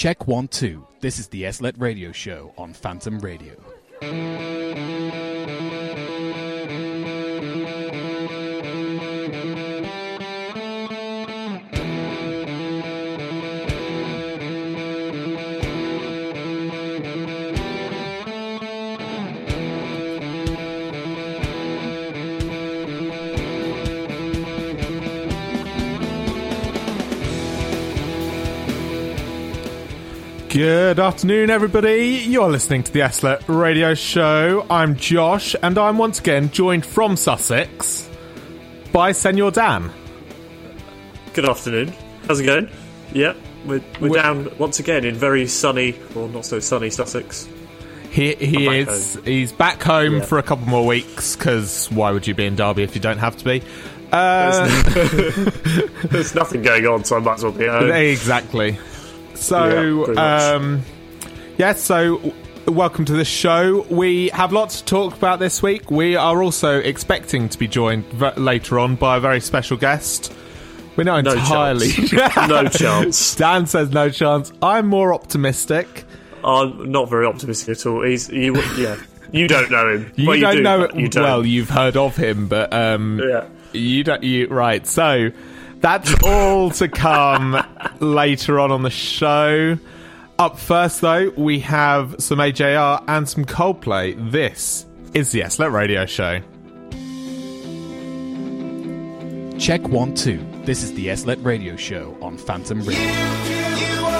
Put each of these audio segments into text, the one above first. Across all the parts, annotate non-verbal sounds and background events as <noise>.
Check one, two. This is the SLET radio show on Phantom Radio. Afternoon, everybody. You're listening to the SLET radio show. I'm Josh, and I'm once again joined from Sussex by Senor Dan. Good afternoon. How's it going? Yeah, we're, we're, We're- down once again in very sunny, or not so sunny Sussex. He, he back is he's back home Yeah. for a couple more weeks because why would you be in Derby if you don't have to be? Uh, <laughs> <laughs> There's nothing going on, so I might as well be home. exactly. So, Yeah, um, yeah, so welcome to the show. We have lots to talk about this week. We are also expecting to be joined v- later on by a very special guest. We're not No entirely. chance. <laughs> no chance. Dan says no chance. I'm more optimistic. I'm not very optimistic at all. He's, you, yeah, you don't know him. You well, don't do, know You don't. well. You've heard of him, but um, yeah. You don't. You right. So that's all to come later on on the show. Up first, though, we have some AJR and some Coldplay. This is the SLET Radio Show. Check one, two. This is the SLET radio show on Phantom Radio. In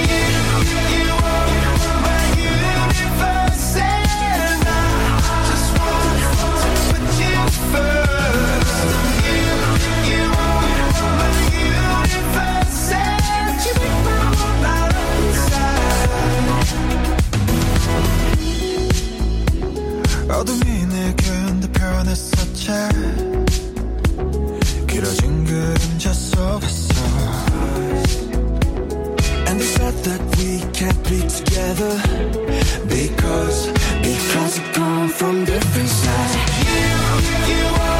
변했었지 길어진 그림자 속에서 And they said that we can't be together Because, because we come from different sides You are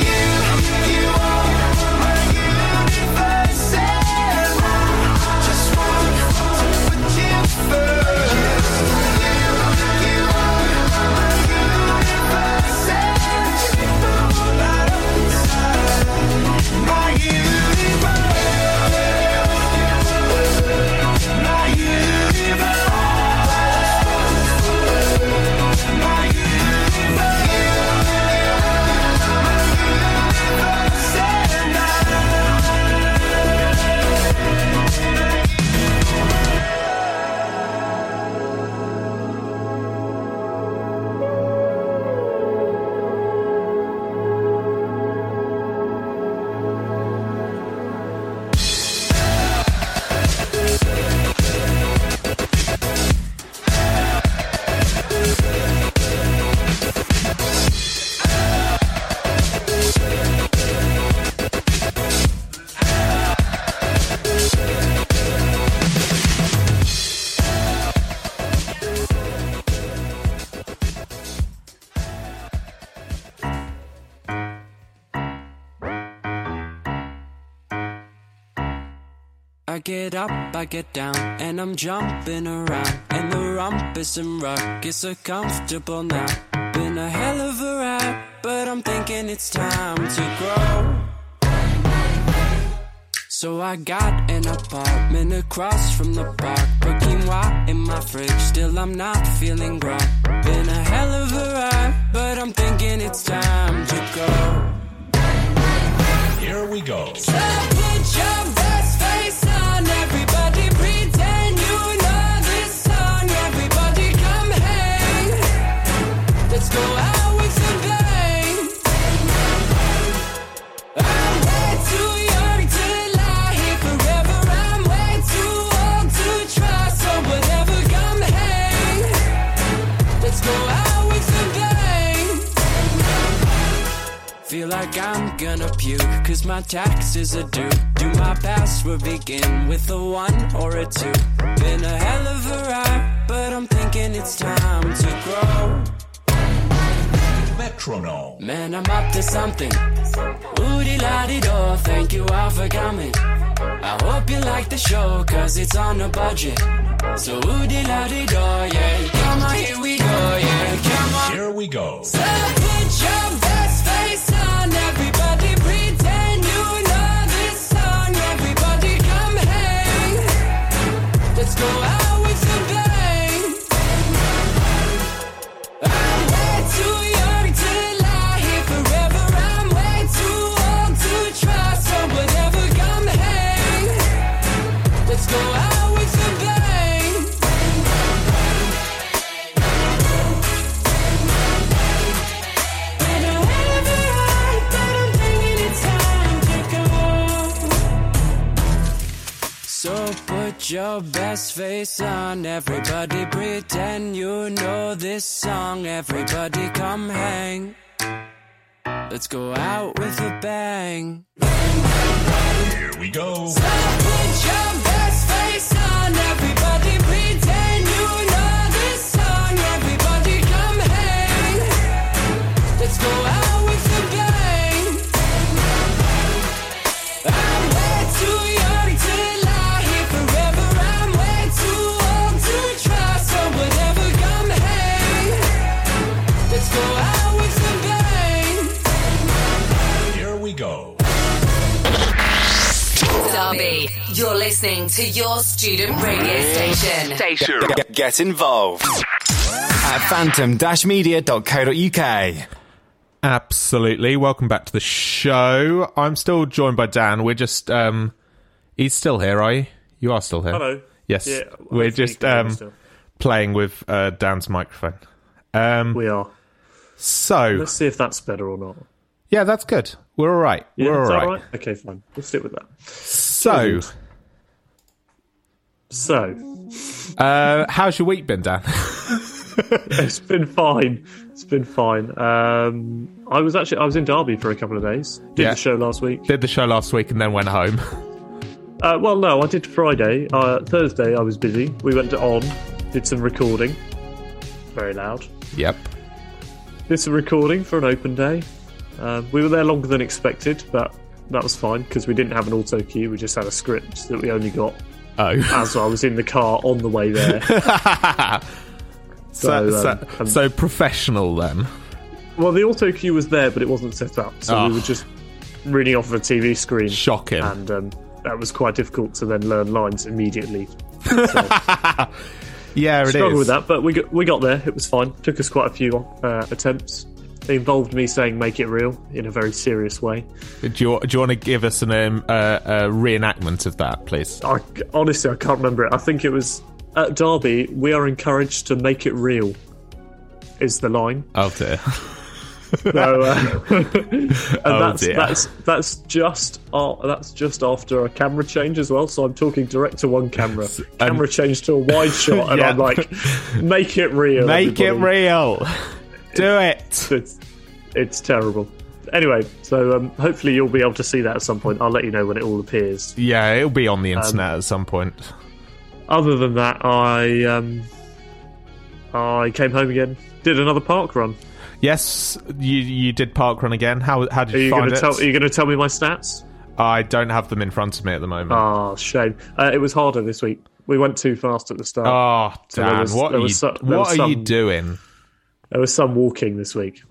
get up, I get down, and I'm jumping around. And the rumpus and ruckus are comfortable now. Been a hell of a ride, but I'm thinking it's time to grow. So I got an apartment across from the park. Put quinoa in my fridge, still I'm not feeling grown. Been a hell of a ride, but I'm thinking it's time to go. Here we go. So put your go out Feel like I'm gonna puke, cause my taxes are due. Do my password begin with a one or a two? Been a hell of a ride, but I'm thinking it's time to grow. Metronome. Man, I'm up to something. Woody la di do, thank you all for coming. I hope you like the show, cause it's on a budget. So woody la di do, yeah. Come on, here we go, yeah. Come on. Here we go. So put your Go your best face on, everybody pretend you know this song. Everybody come hang. Let's go out with a bang. Here we go. So put your best face on, everybody pretend you know this song. Everybody come hang. Let's go out you're listening to your student radio station. Get, get involved at phantom-media.co.uk. Absolutely. Welcome back to the show. I'm still joined by Dan. We're just um he's still here, are you? You are still here. Hello. Yes. Yeah, We're just can hear me um playing with uh Dan's microphone. Um We are. So Let's see if that's better or not. yeah, that's good. We're all right. Yeah, We're is all that right. Okay, fine. We'll stick with that. So, So, uh how's your week been, Dan? <laughs> it's been fine. It's been fine. Um, I was actually I was in Derby for a couple of days. Did Yeah. the show last week. Did the show last week and then went home. <laughs> Uh, well, no, I did Friday. Uh, Thursday, I was busy. We went to On, did some recording. Very loud. yep. Some recording for an open day. Um, we were there longer than expected, but that was fine because we didn't have an auto cue. We just had a script that we only got Oh. <laughs> as I was in the car on the way there. <laughs> so, So, so, um, so professional then. well, the auto cue was there, but it wasn't set up, so Oh. we were just reading off of a TV screen. Shocking. and um, that was quite difficult to then learn lines immediately. <laughs> yeah, it is. Struggled with that, but we got, we got there. It was fine. Took us quite a few uh, attempts. It involved me saying "make it real" in a very serious way. Do you, do you want to give us an um, uh, a reenactment of that, please? I honestly I can't remember it. I think it was at Derby. We are encouraged to make it real. Is the line? Oh dear. <laughs> So, uh, <laughs> and <laughs> that's, dear. that's that's just uh, that's just after a camera change as well. So I'm talking direct to one camera. Camera change to a wide <laughs> shot, and Yeah. I'm like, make it real. Make it real. Do it. It's it's terrible. Anyway, so um, hopefully you'll be able to see that at some point. I'll let you know when it all appears. Yeah, it'll be on the Um, internet at some point. Other than that, I um, I came home again, did another park run. Yes, you you did parkrun again. How how did Are you, you find it? tell? Are you going to tell me my stats? I don't have them in front of me at the moment. Ah, shame. Uh, it was harder this week. We went too fast at the start. Oh, So Dan, was- what are you, what are you doing? There was some walking this week.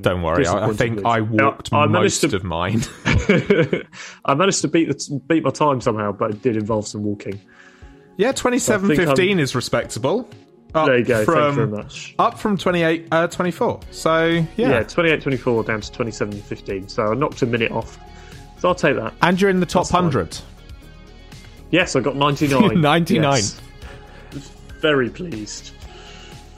Don't worry, I, I think I Now, walked I most to- of mine. <laughs> <laughs> I managed to beat the, beat my time somehow, but it did involve some walking. yeah, twenty-seven I think fifteen is respectable. Up There you go. From, Thank you very much. Up from 28, uh, 24. So, yeah. Yeah, 28 24 down to 27 15. So I knocked a minute off. So I'll take that. And you're in the top That's fine. 100. Yes, I got 99. <laughs> 99. Yes. Very pleased.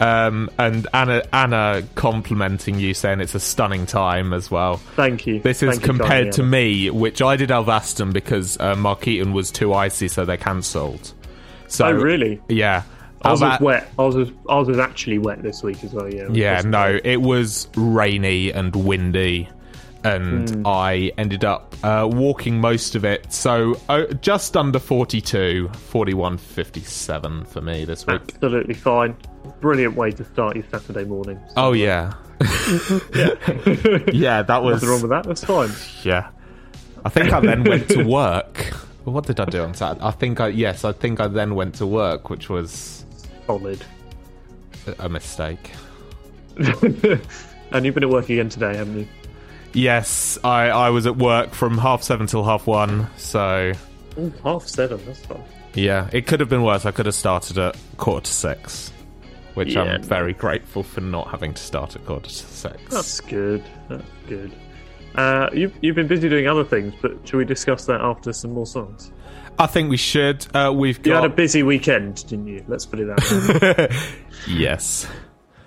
Um, and Anna, Anna complimenting you, saying it's a stunning time as well. Thank you. This is Thank compared kindly, to me, which I did Alvaston because uh, Markeaton was too icy, so they cancelled. So, Oh, really? Yeah. Ours was Alva- wet. Ours was, ours was actually wet this week as well, yeah. Yeah, no, great. it was rainy and windy, and Hmm. I ended up uh, walking most of it. So uh, just under 42, 41.57 for me this week. Absolutely fine. Brilliant way to start your Saturday morning. Oh, yeah. <laughs> <laughs> yeah, that was. Nothing wrong with that. That's fine. Yeah. I think I then went to work. What did I do on Saturday? I think I, yes, I think I then went to work, which was Solid. a- mistake. <laughs> and you've been at work again today, haven't you? Yes, I, I was at work from half seven till half one, so Ooh, half seven. That's fun. yeah, it could have been worse. I could have started at quarter to six, which Yeah. I'm very grateful for not having to start at quarter to six. That's good. That's good. Uh, you've, you've been busy doing other things, but should we discuss that after some more songs? I think we should. Uh, we've got. You had a busy weekend, didn't you? Let's put it that way. <laughs> yes.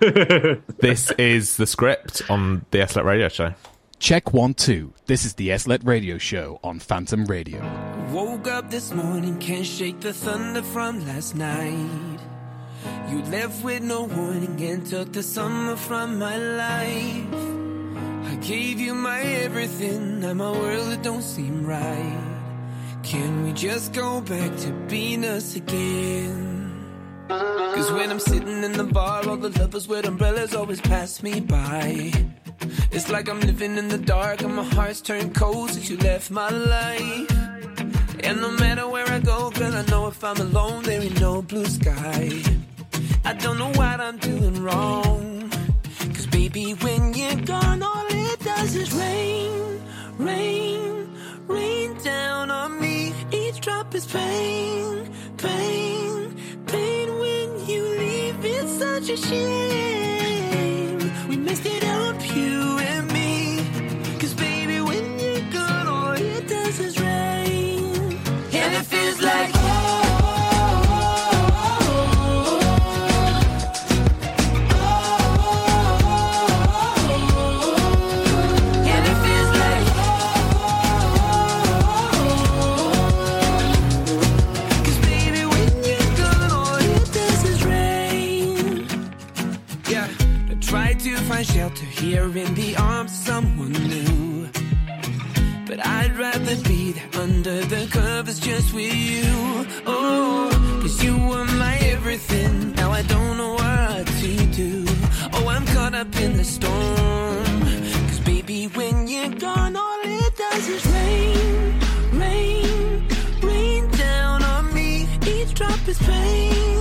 <laughs> this is the script on the SLET Radio Show. Check one, two. This is the SLET Radio Show on Phantom Radio. Woke up this morning, can't shake the thunder from last night. You left with no warning and took the summer from my life. I gave you my everything, now my world it don't seem right. Can we just go back to being us again? Cause when I'm sitting in the bar, all the lovers with umbrellas always pass me by. It's like I'm living in the dark and my heart's turned cold since you left my life. And no matter where I go, girl, I know if I'm alone, there ain't no blue sky. I don't know what I'm doing wrong. Cause baby, when you're gone, all it does is rain, rain, rain down on me. Each drop is pain, pain, pain when you leave. It's such a shame. Here in the arms of someone new. But I'd rather be there under the covers just with you. Oh, cause you were my everything. Now I don't know what to do. Oh, I'm caught up in the storm. Cause baby, when you're gone, all it does is rain, rain, rain down on me. Each drop is pain, pain,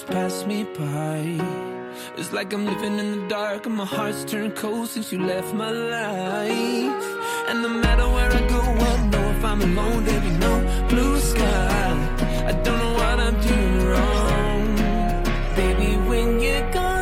always pass me by. It's like I'm living in the dark and my heart's turned cold since you left my life. And no matter where I go, I know if I'm alone, there'll be no blue sky. I don't know what I'm doing wrong. Baby, when you're gone,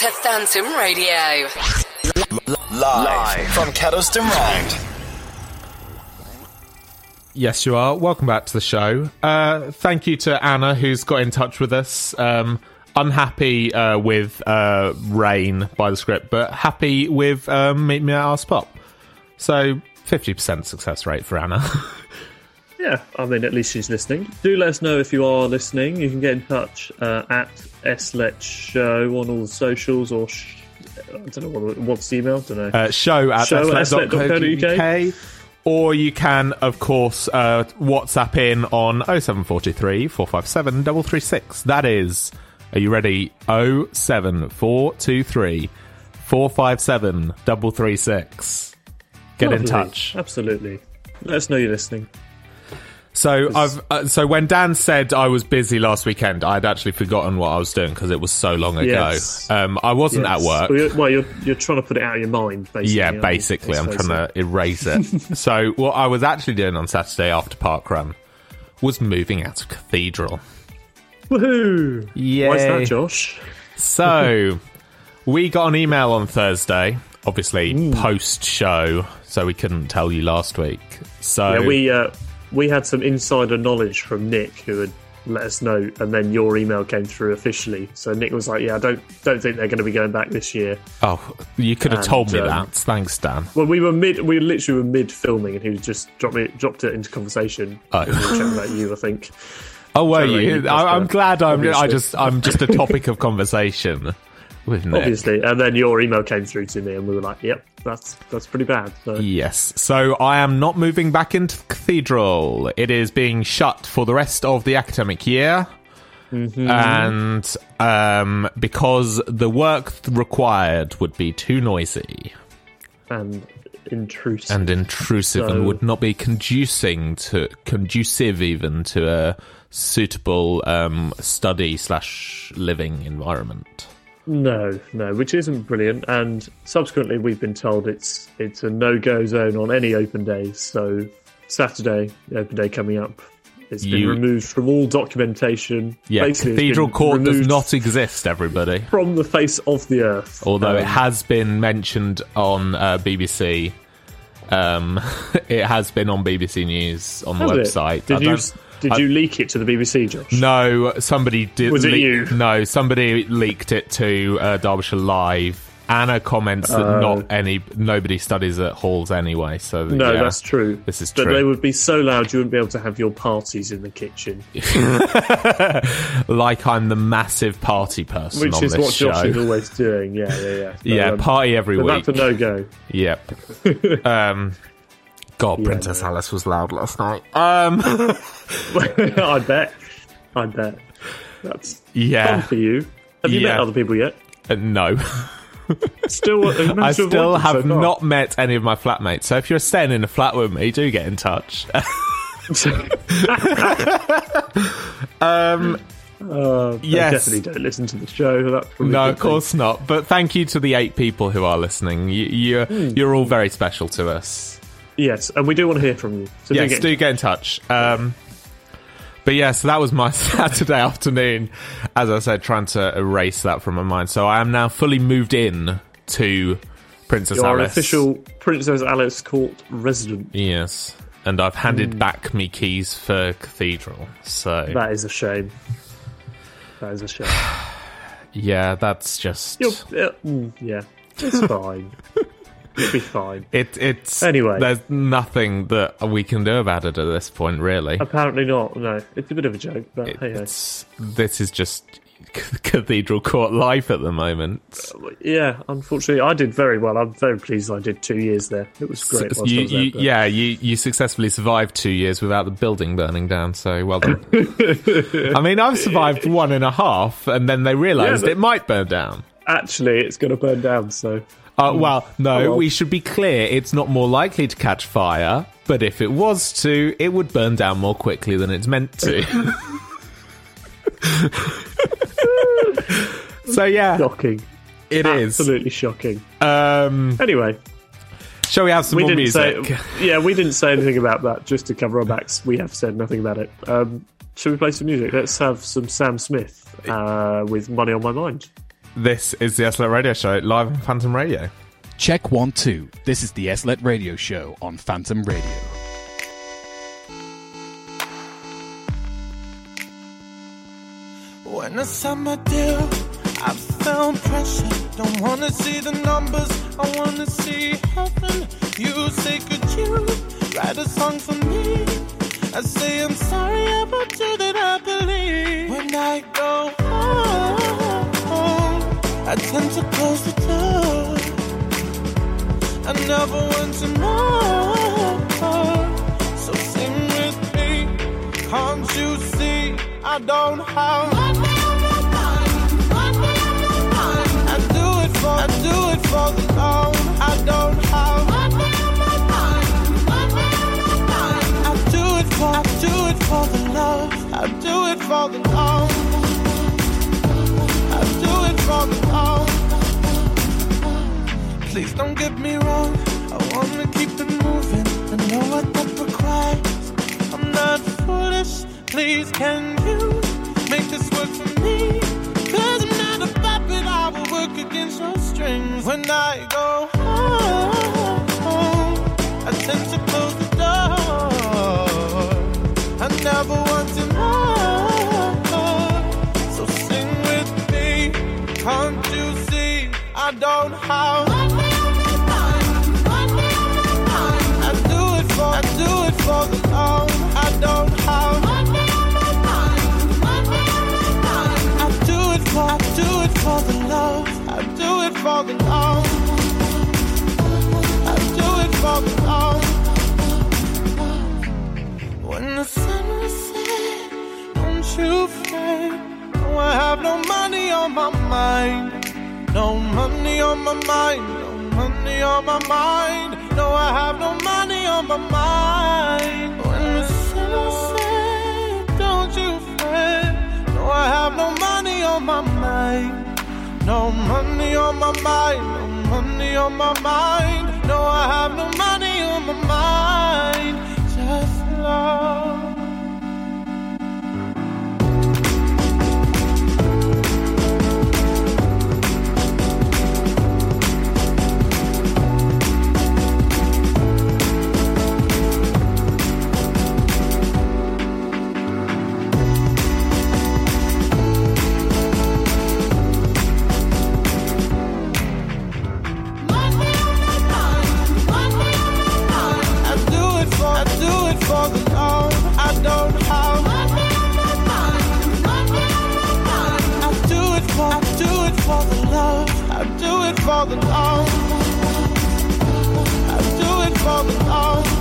to Phantom Radio. Live Live from Kedleston Road. Yes, you are. Welcome back to the show. Uh, thank you to Anna, who's got in touch with us. Um, unhappy uh, with uh, Rain by the script, but happy with um, Meet Me at Our Spot. So, 50% success rate for Anna. <laughs> Yeah, I mean, at least she's listening. Do let us know if you are listening. You can get in touch uh, at SLET Show on all the socials or sh- I don't know what, what's the email. don't know. uh, show at Show slet.co.uk. Or you can, of course, uh, WhatsApp in on 0743 457 336. That is, are you ready? 07423 457 336. Get in Lovely. touch. Absolutely. Let us know you're listening. So I've uh, so when Dan said I was busy last weekend, I'd actually forgotten what I was doing because it was so long ago. Yes. Um, I wasn't Yes. at work. Well, you're, well, you're, you're trying to put it out of your mind, basically. yeah, basically, I'm trying to erase it. <laughs> so what I was actually doing on Saturday after Park Run was moving out of Cathedral. Woohoo! Yay. Why's that, Josh? So <laughs> we got an email on Thursday, obviously post show, so we couldn't tell you last week. So Yeah, we uh, we had some insider knowledge from Nick who had let us know, and then your email came through officially. So Nick was like, "Yeah, I don't don't think they're going to be going back this year." oh, you could have And, told me um, that. Thanks, Dan. Well, we were mid, we literally were mid filming, and he just dropped me dropped it into conversation. Oh. We were chatting about you, I think. <laughs> Oh, were you? I, I'm uh, glad. I'm. I just. I'm just a topic of conversation <laughs> with Nick. Obviously, and then your email came through to me, and we were like, "Yep, that's that's pretty bad." So. Yes. So I am not moving back into the cathedral. It is being shut for the rest of the academic year. Mm-hmm. And um, because the work required would be too noisy and intrusive. and intrusive So- and would not be conducing to conducive even to a suitable um, study slash living environment. No, no, which isn't brilliant. And subsequently, we've been told it's it's a no go zone on any open days. So Saturday, open day coming up, it's been You- removed from all documentation. Yeah, Basically, Cathedral Court does not exist, everybody. from the face of the earth. although it Um, has been mentioned on uh, BBC. Um, <laughs> it has been on BBC News on the website. Did I you did I- you leak it to the BBC, Josh? No, somebody did. Was it leak- you? No, somebody leaked it to uh, Derbyshire Live. Anna comments that Oh. not any nobody studies at halls anyway. So No, yeah, that's true. This is true. But true. they would be so loud you wouldn't be able to have your parties in the kitchen, <laughs> like I'm the massive party person which on is this what show. Josh is always doing. Yeah, yeah, yeah. So, <laughs> yeah, um, party every but week. that's a no go. Yep. <laughs> um, God, Yeah, Princess no. Alice was loud last night. Um, <laughs> I bet. I bet. That's fun yeah. for you. Have you met other people yet? Uh, no, Still, have <laughs> I managed to avoid still them so have not met any of my flatmates. So if you're staying in a flat with me, do get in touch. <laughs> um, Uh, Yes. definitely don't listen to the show. No, of good thing. course not. But thank you to the eight people who are listening. You, you're Hmm. you're all very special to us. Yes, and we do want to hear from you. So do yes, get do get in touch. Um, but yeah, so that was my <laughs> Saturday afternoon. As I said, trying to erase that from my mind. So I am now fully moved in to Princess You're Alice. official Princess Alice Court resident. Yes, and I've handed Hmm. back me keys for Cathedral. So That is a shame. That is a shame. <sighs> yeah, that's just You're, yeah, mm, yeah, it's <laughs> fine. You'll be fine. <laughs> it. It's Anyway. There's nothing that we can do about it at this point, really. Apparently not. No, it's a bit of a joke, but hey, hey. It's this is just <laughs> Cathedral Court life at the moment. Uh, yeah. Unfortunately, I did very well. I'm very pleased. I did two years there. It was great. So you, was you, but- yeah, you, you successfully survived two years without the building burning down. So well done. <laughs> I mean, I've survived one and a half, and then they realised Yeah, it might burn down. Actually, it's going to burn down. So Uh, well, no, Oh, well. we should be clear. It's not more likely to catch fire, but if it was to, it would burn down more quickly than it's meant to. <laughs> so yeah, shocking. it is. Absolutely shocking. Um, Anyway, shall we have some we more didn't music? say. <laughs> Yeah, we didn't say anything about that. Just to cover our backs, we have said nothing about it. Um, should we play some music? Let's have some Sam Smith uh, with "Money on My Mind." This is the SLET Radio Show live on Phantom Radio. Check one, two. This is the SLET Radio Show on Phantom Radio. When I signed my deal, I felt pressure. Don't wanna see the numbers, I wanna see heaven. You say, could you write a song for me? I say, I'm sorry about you that I believe. When I go home, I tend to close the door. I never want to know. So sing with me. Can't you see I don't have Please don't get me wrong I wanna keep it moving I know what that requires I'm not foolish Please can you make this work for me? Cause I'm not a puppet, I will work against your strings. When I go home, I tend to close the door. I never want to know. So sing with me, can't you see? I don't have. Don't have. I do it for, I do it for the love. I do it for the love. I do it for the love. When the sun was set, don't you fret. No, I have no money on my mind. No money on my mind. No money on my mind. No, I have no money on my mind. Don't you fret. No, I have no money on my mind. No money on my mind. No money on my mind. No, I have no money on my mind. Just love. For the love. I do it for the love.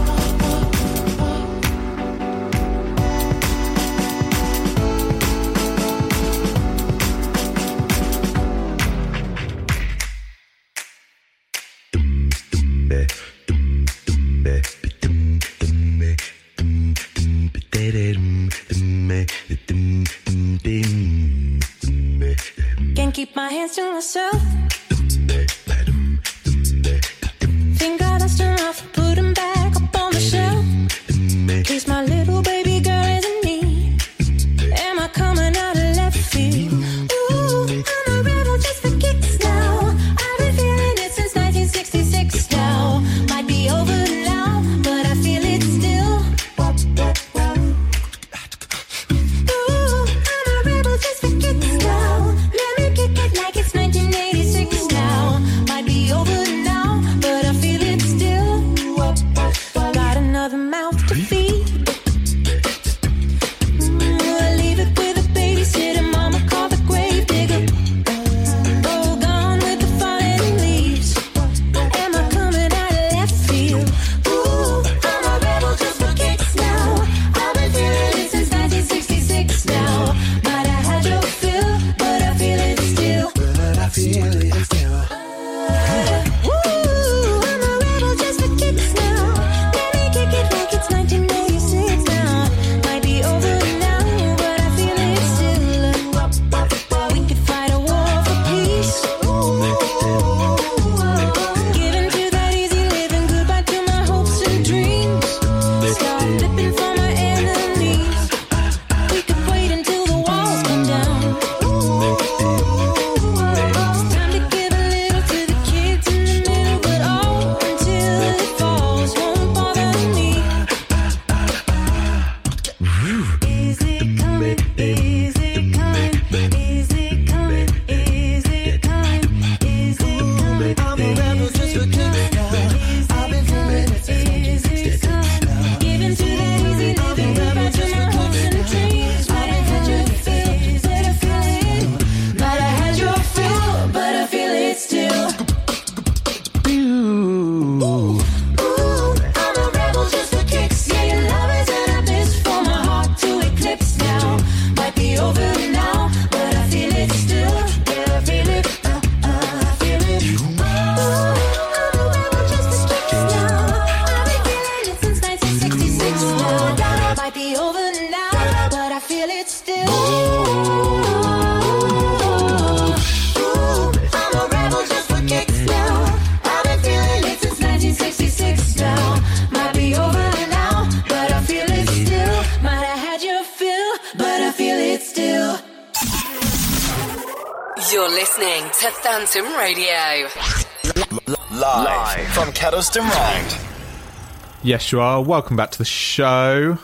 Yes, you are. Welcome back to the show.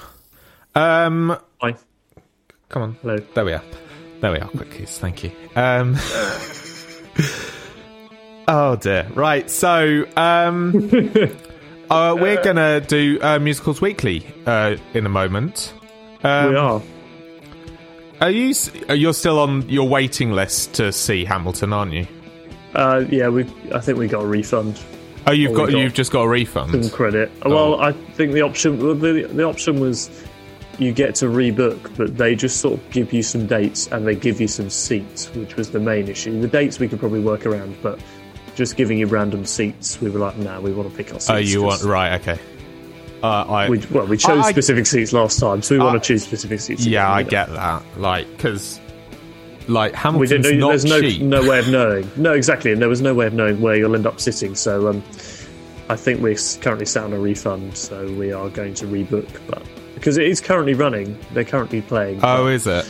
Um, Hi. come on. Hello. There we are. There we are. Quick. Thank you. Um, <laughs> oh dear. Right. So, um, <laughs> uh, we're gonna do uh, musicals weekly uh, in a moment. Um, we are. Are you? s- uh, You're still on your waiting list to see Hamilton, aren't you? Uh, yeah, we. I think we got a refund. Oh, you've Oh, got, got you've just got a refund. Some credit. Oh. Well, I think the option the, the option was you get to rebook, but they just sort of give you some dates and they give you some seats, which was the main issue. The dates we could probably work around, but just giving you random seats, we were like, nah, we want to pick our seats. Oh, you want right? Okay. Uh, I We, well, we chose I- specific seats last time, so we I- want to choose specific seats. yeah, again, I know. get that. Like, because like how much We didn't know. There's no cheap. no way of knowing. No, exactly, and there was no way of knowing where you'll end up sitting. So, um, I think we're currently sat on a refund, so we are going to rebook. But because it is currently running, they're currently playing. Oh, is it?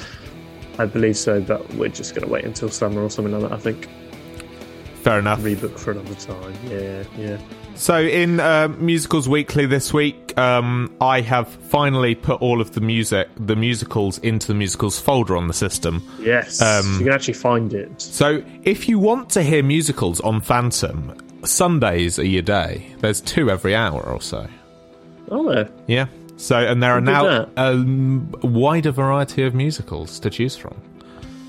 I believe so, but we're just going to wait until summer or something like that. I think Fair enough. rebook for another time. Yeah, yeah. So in uh, musicals weekly this week, um, I have finally put all of the music, the musicals, into the musicals folder on the system. Yes, Um, you can actually find it. So if you want to hear musicals on Phantom, Sundays are your day. There's two every hour or so. Oh, there. Yeah. So and there are Who now a wider variety of musicals to choose from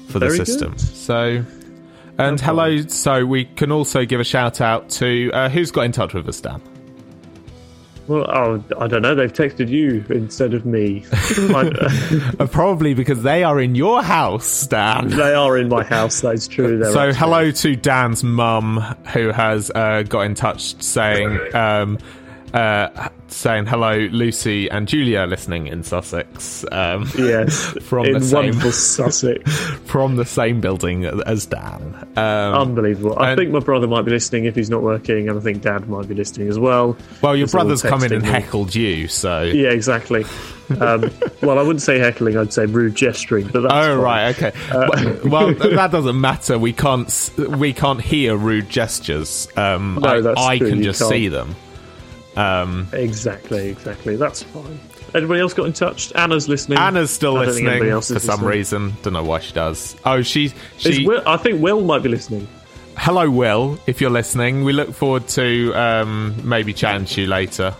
for the system. good. So. And hello, so we can also give a shout out to uh, who's got in touch with us, Dan. Well, oh, I don't know. They've texted you instead of me. <laughs> Uh, probably because they are in your house, Dan. <laughs> they are in my house. That's true. They're So hello to Dan's mum, who has uh, got in touch saying, um, uh, saying hello, Lucy and Julia, are listening in Sussex. Um, Yes, <laughs> from the same <laughs> Sussex. from the same building as Dan. Um, Unbelievable. I and- think my brother might be listening if he's not working, and I think Dad might be listening as well. well, your brother's come in and me. heckled you, so. Yeah, exactly. Um, <laughs> well, I wouldn't say heckling; I'd say rude gesturing. But that's Oh fine. right, okay. well, that doesn't matter. We can't we can't hear rude gestures. Um, No, I, I can you just can't. see them. Um, Exactly, exactly. That's fine. Anybody else got in touch? Anna's listening. Anna's still I don't think anybody listening for some listening. reason. Don't know why she does. Oh, she she. Will, I think Will might be listening. Hello, Will. If you're listening, we look forward to um, maybe chatting to you later.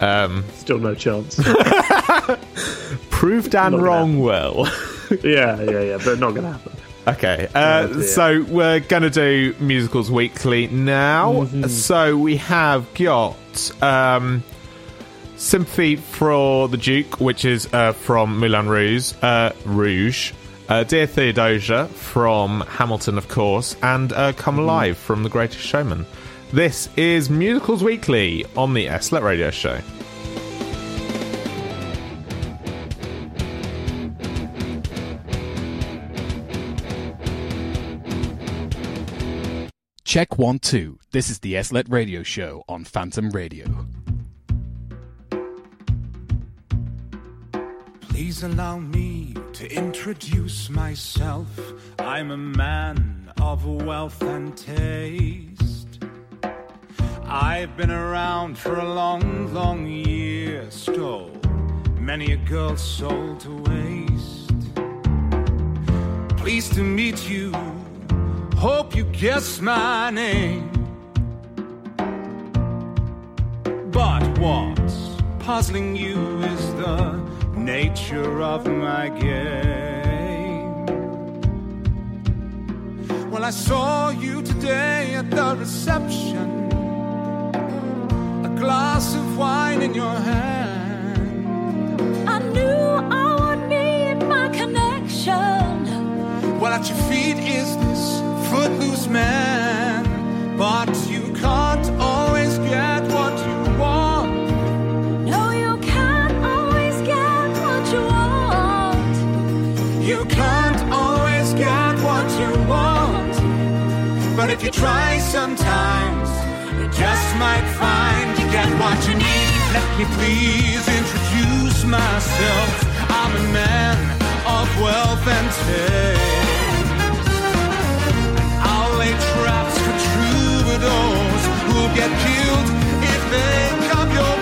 Um, Still no chance. <laughs> prove Dan Not gonna wrong, Will. <laughs> yeah, yeah, yeah, but not going to happen. Okay, uh, Oh, so we're going to do musicals weekly now. Mm-hmm. So we have got um, Sympathy for the Duke, which is uh, from Moulin Rouge, uh, Rouge. Uh, Dear Theodosia from Hamilton, of course, and uh, Come Mm-hmm. Alive from The Greatest Showman. This is Musicals Weekly on the SLET Radio Show. Check one, two. This is the SLET Radio Show on Phantom Radio. Please allow me to introduce myself. I'm a man of wealth and taste. I've been around for a long, long year, stole many a girl's soul to waste. Pleased to meet you, hope you guess my name. But what's puzzling you is the nature of my game. Well, I saw you today at the reception, a glass of wine in your hand. I knew I would need my connection. Well, at your feet is footloose man, but you can't always get what you want. No, you can't always get what you want. You can't always get what you want. But if you try sometimes, you just might find you get what you need. Let me please introduce myself. I'm a man of wealth and taste. Get killed if they come your way.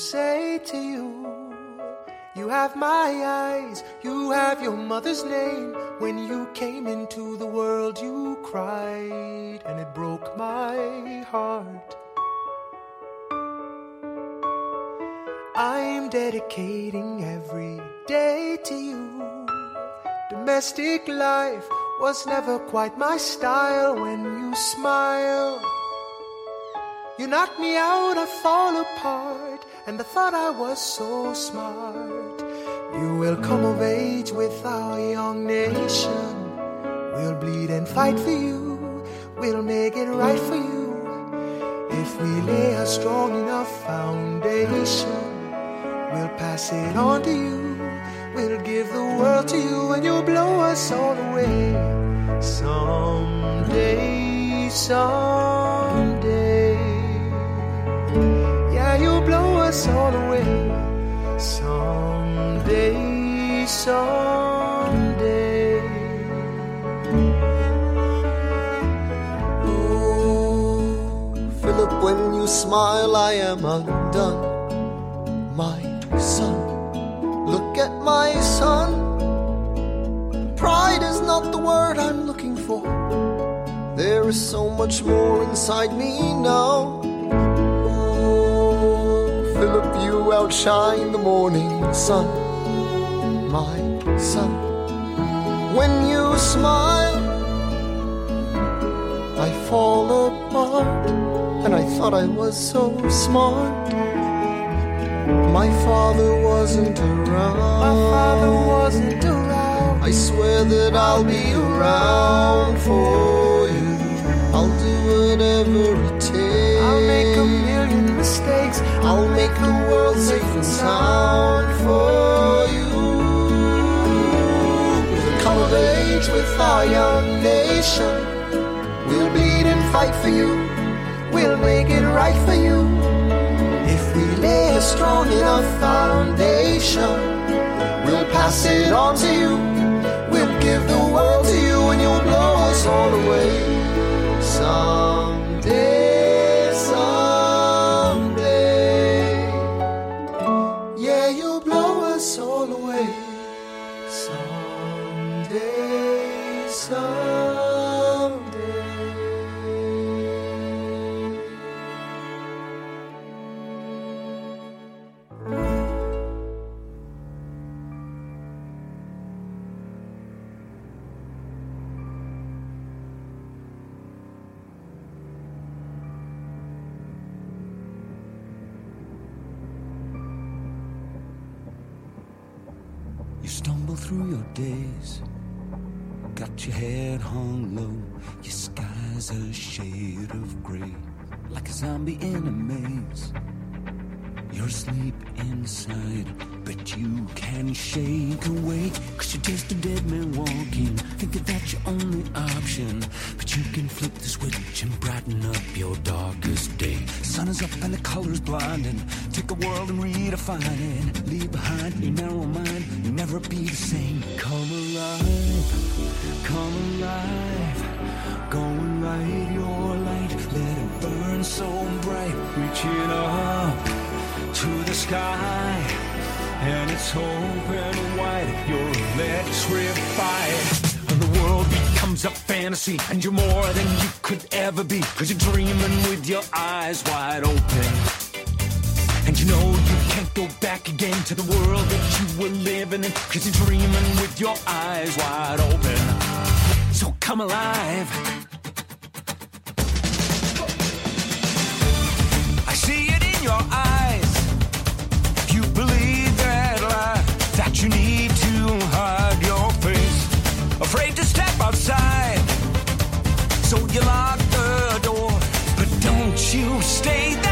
say to you? You have my eyes, you have your mother's name. When you came into the world, you cried, and it broke my heart. I'm dedicating every day to you. Domestic life was never quite my style when you smile. You knock me out, I fall apart, and I thought I was so smart. You will come of age with our young nation. We'll bleed and fight for you, we'll make it right for you. If we lay a strong enough foundation, we'll pass it on to you. We'll give the world to you, and you'll blow us all away. Someday, someday. Us all away. Someday, someday. Oh, Philip, when you smile, I am undone. My son, look at my son. Pride is not the word I'm looking for. There is so much more inside me now. Philip, you outshine the morning sun. My son, when you smile, I fall apart, and I thought I was so smart. My father wasn't around. My father wasn't around. I swear that I'll be around for you. I'll do whatever it mistakes. I'll make the world safe and sound for you. We'll come of age with our young nation. We'll bleed and fight for you. We'll make it right for you. If we lay a strong enough foundation, we'll pass it on to you. We'll give the world to you, and you'll blow us all away. Someday, your head hung low, your sky's a shade of gray, like a zombie in a maze. You're asleep inside, but you can shake awake, cause you're just a dead man walking, thinking that's your only option. But you can flip the switch and brighten up your darkest day. Sun is up and the colors blinding, take a world and redefine it. Leave behind your narrow mind, you'll never be the same. Come alive, come alive, go and light your light, let it burn so bright, reaching up to the sky, and it's open wide. You're electrified. And the world becomes a fantasy, and you're more than you could ever be. Cause you're dreaming with your eyes wide open. And you know you can't go back again to the world that you were living in. Cause you're dreaming with your eyes wide open. So come alive. I see it in your eyes. You believe that lie, that you need to hide your face, afraid to step outside. So you lock the door, but don't you stay that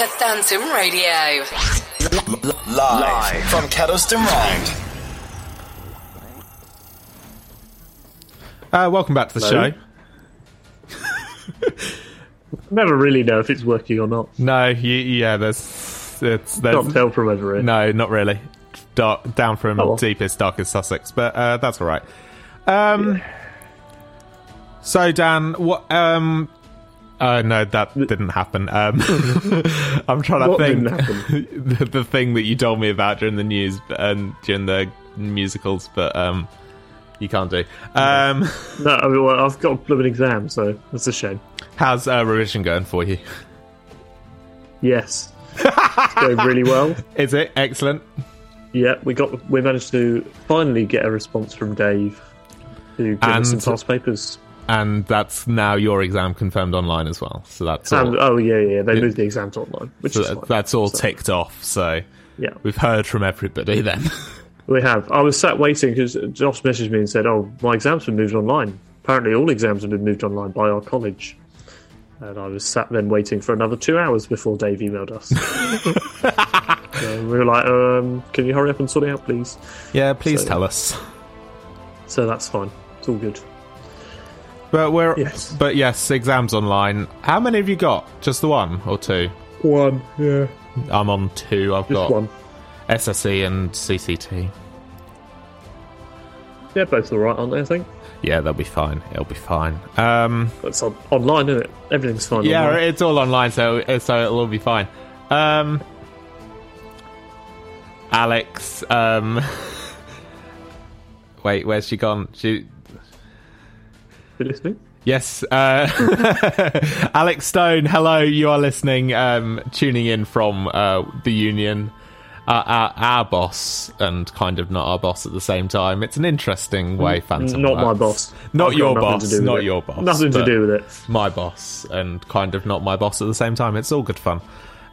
to Phantom Radio. Live, from Kedleston Road. Uh, welcome back to the Hello. show. <laughs> Never really know if it's working or not. No, you, yeah, there's it's there's Can't tell from over it. no, not really. Dark, down from Oh, well. deepest, darkest Sussex, but uh, that's all right. Um, so Dan, what? Um, uh, no, that didn't happen. Um, <laughs> I'm trying to What think <laughs> the, the thing that you told me about during the news and during the musicals, but um, you can't do. Um, <laughs> No, I mean, well, I've got a blooming exam, so that's a shame. how's uh, revision going for you? Yes, it's going really well. Is it excellent? Yeah, we got we managed to finally get a response from Dave to give us some past papers. And that's now your exam confirmed online as well. So that's all. Oh yeah, yeah, they moved the exam to online, which So is fine. that's all So, ticked off. So Yeah, we've heard from everybody then. we have. I was sat waiting because Josh messaged me and said, "Oh, my exams been moved online." Apparently, all exams have been moved online by our college. And I was sat then waiting for another two hours before Dave emailed us. <laughs> so we were like, um, "Can you hurry up and sort it out, please?" yeah, please So- tell us. So that's fine. It's all good. But we're Yes. but yes, exams online. How many have you got? Just the one or two? One, yeah, I'm on two. I've just got one. SSE and CCT. Yeah, both all right, aren't they? I think. Yeah, they'll be fine. It'll be fine. Um, It's on, online, isn't it? Everything's fine. yeah, online. it's all online, so so it'll all be fine. Um, Alex, um, <laughs> wait, where's she gone? She You listening? Yes, uh, <laughs> Alex Stone. Hello, you are listening, um, tuning in from uh, the Union. our, our, our boss and kind of not our boss at the same time. It's an interesting way Phantom Not my boss. Not I've your boss. to do with Not it. your boss. Nothing to do with it. My boss and kind of not my boss at the same time. It's all good fun.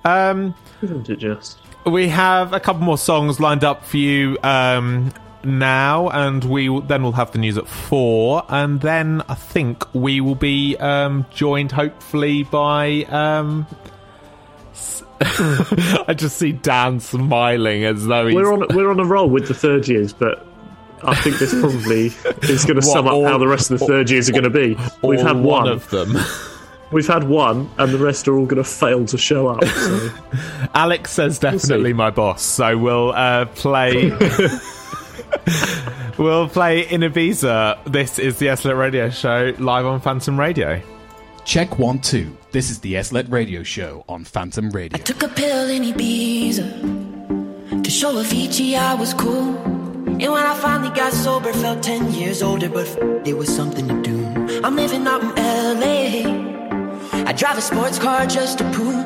Um, Isn't it just? we have a couple more songs lined up for you um, now, and we will, then we'll have the news at four, and then I think we will be um, joined hopefully by. Um, s- <laughs> I just see Dan smiling as though he's We're on we're on a roll with the third years, but I think this probably is going <laughs> to sum up all- how the rest of the third years are going to be. We've had one. of them. <laughs> We've had one, and the rest are all going to fail to show up. So. Alex says definitely my boss, so we'll uh, play. <laughs> we'll play in Ibiza. This is the SLET Radio Show live on Phantom Radio. Check one, two. This is the SLET Radio Show on Phantom Radio. I took a pill in Ibiza to show Avicii I was cool. And when I finally got sober, felt 10 years older, but f- it was something to do. I'm living out in LA. I drive a sports car just to prove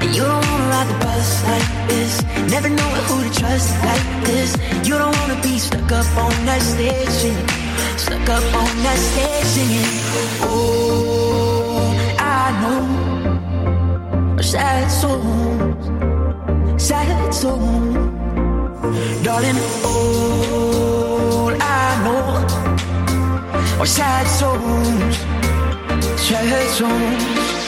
And you don't wanna ride the bus like this, never know who to trust like this. You don't wanna be stuck up on that stage singing, stuck up on that stage singing. Oh, I know sad souls, sad souls, darling. All I know are sad souls, sad souls.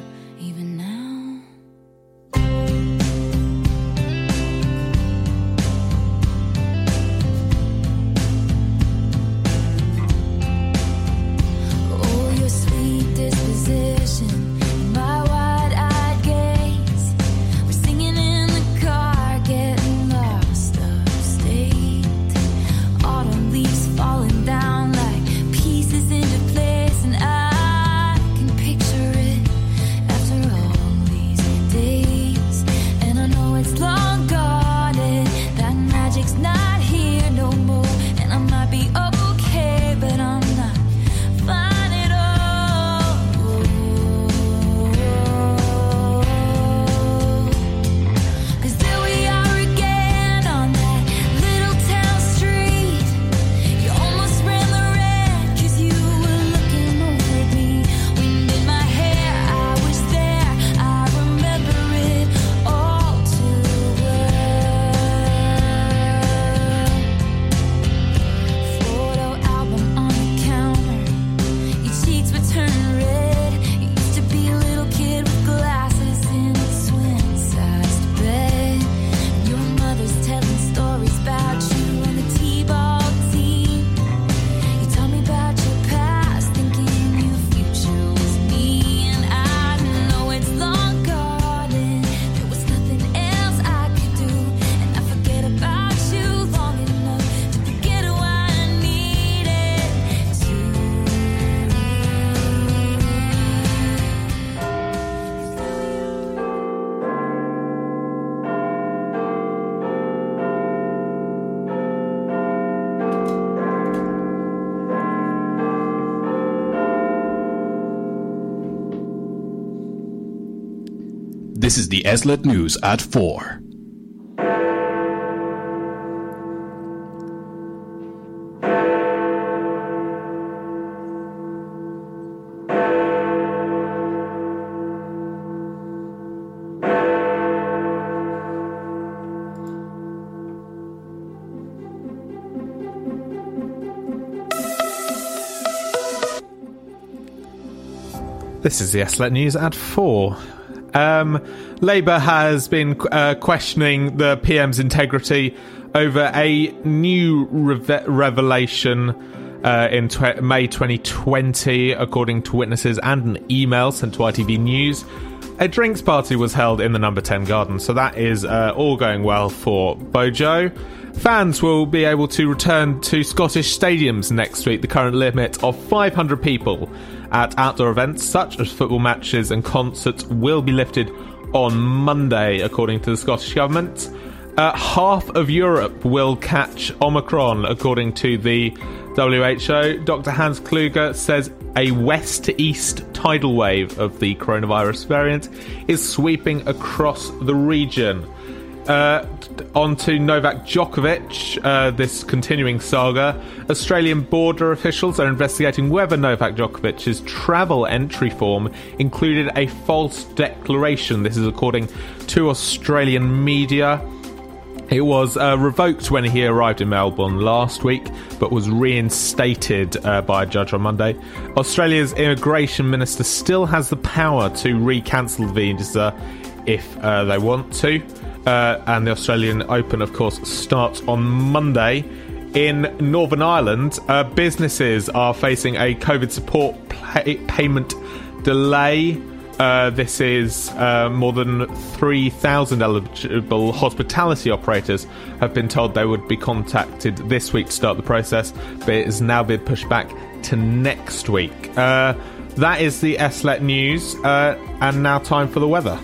This is the SLET News at 4. This is the SLET News at 4. Um, Labour has been uh, questioning the PM's integrity over a new reve- revelation uh, in tw- May 2020, according to witnesses and an email sent to ITV News. A drinks party was held in the number 10 garden, so that is uh, all going well for Bojo. Fans will be able to return to Scottish stadiums next week. The current limit of 500 people at outdoor events such as football matches and concerts will be lifted on Monday, according to the Scottish Government. Uh, half of Europe will catch Omicron, according to the WHO. Dr. Hans Kluge says a west to east tidal wave of the coronavirus variant is sweeping across the region. Uh, on to Novak Djokovic, uh, this continuing saga. Australian border officials are investigating whether Novak Djokovic's travel entry form included a false declaration. This is according to Australian media. It was uh, revoked when he arrived in Melbourne last week, but was reinstated uh, by a judge on Monday. Australia's immigration minister still has the power to re-cancel the visa if uh, they want to. Uh, and the Australian Open, of course, starts on Monday. In Northern Ireland, uh, businesses are facing a COVID support pay- payment delay. Uh, this is uh, more than 3,000 eligible hospitality operators have been told they would be contacted this week to start the process, but it has now been pushed back to next week. Uh, that is the SLET news, uh, and now time for the weather.